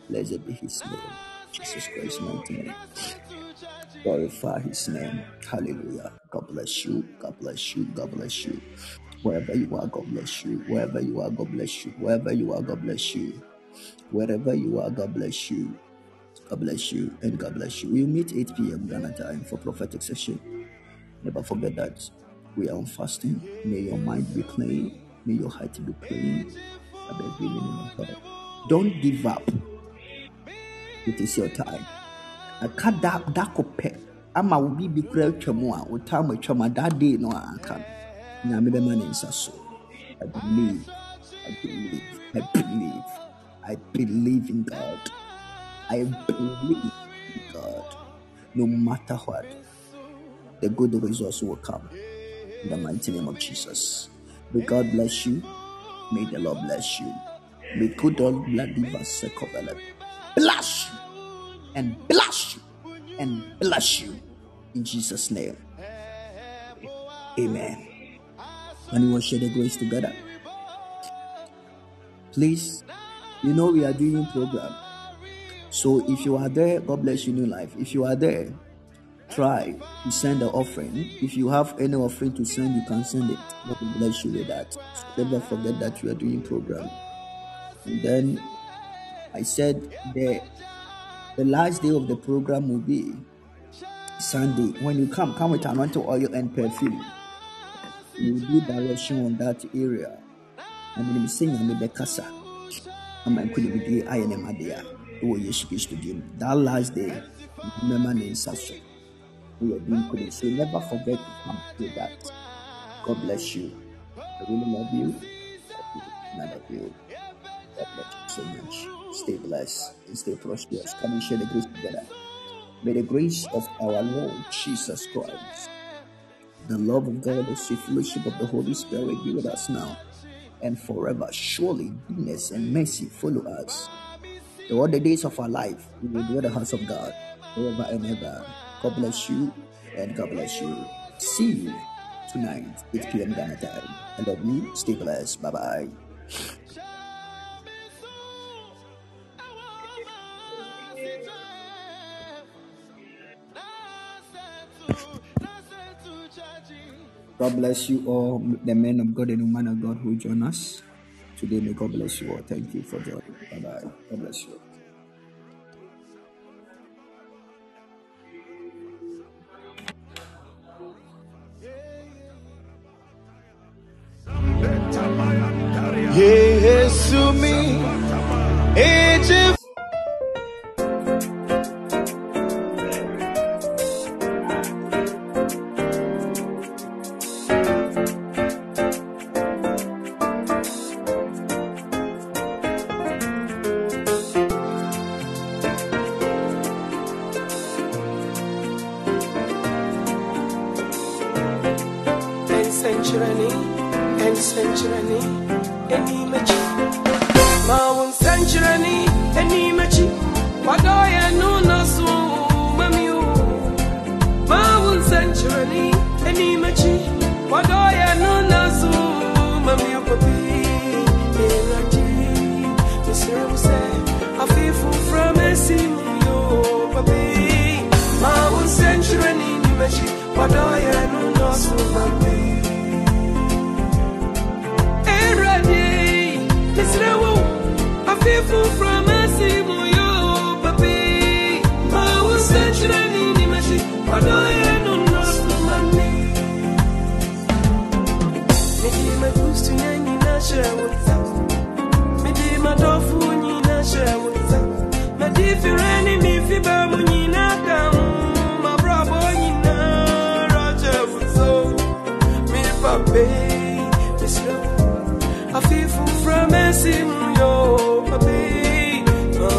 Blessed be His name. Jesus Christ, mighty name. Glorify His name. Hallelujah. God bless you. God bless you. God bless you. Wherever you are, God bless you. Wherever you are, God bless you. Wherever you are, God bless you. Wherever you are, God bless you. God bless you and God bless you. We'll meet 8 p.m. Ghana time for prophetic session. Never forget that we are on fasting. May your mind be clean. May your heart be clean. Don't give up. It is your time. Aka da da kɔpɛ ama wo biribi kora atwa mu a wo time atwa mu a that day no a aka. No nyame bɛma ne nsa so. I believe. I believe. I believe. I believe in god. I believe in god. No matter what the good results will come. In the mighty name of jesus. May god bless you. May the lord bless you. May good bloody vasekobele bless you and bless you and bless you in Jesus' name. Amen. You want to share the grace together, please, you know we are doing program. So if you are there, God bless you, new life. If you are there, try to send the offering. If you have any offering to send, you can send it. God will bless you with that. Never forget that we are doing program. And then I said the the last day of the program will be Sunday. When you come, come with anointing oil and perfume. You will do direction on that area. And when you sing, I'm the casa. I'm a could be I am a dear. Oh, yes, to that last day. Remember, name Sasha. We are doing good. So never forget to come to that. God bless you. I really love you. I love you. God bless you so much. Stay blessed and stay prosperous. Come and share the grace together. May the grace of our Lord Jesus Christ, the love of God, the fellowship of the Holy Spirit be with us now and forever. Surely goodness and mercy follow us. All the days of our life, we will in the house of God forever and ever. God bless you and God bless you. See you tonight, 8 p.m. Ghana time. I love you. Stay blessed. Bye bye. God bless you all, the men of God and the women of God who join us today. May God bless you all. Thank you for joining. Bye bye. God bless you. Yesu mi,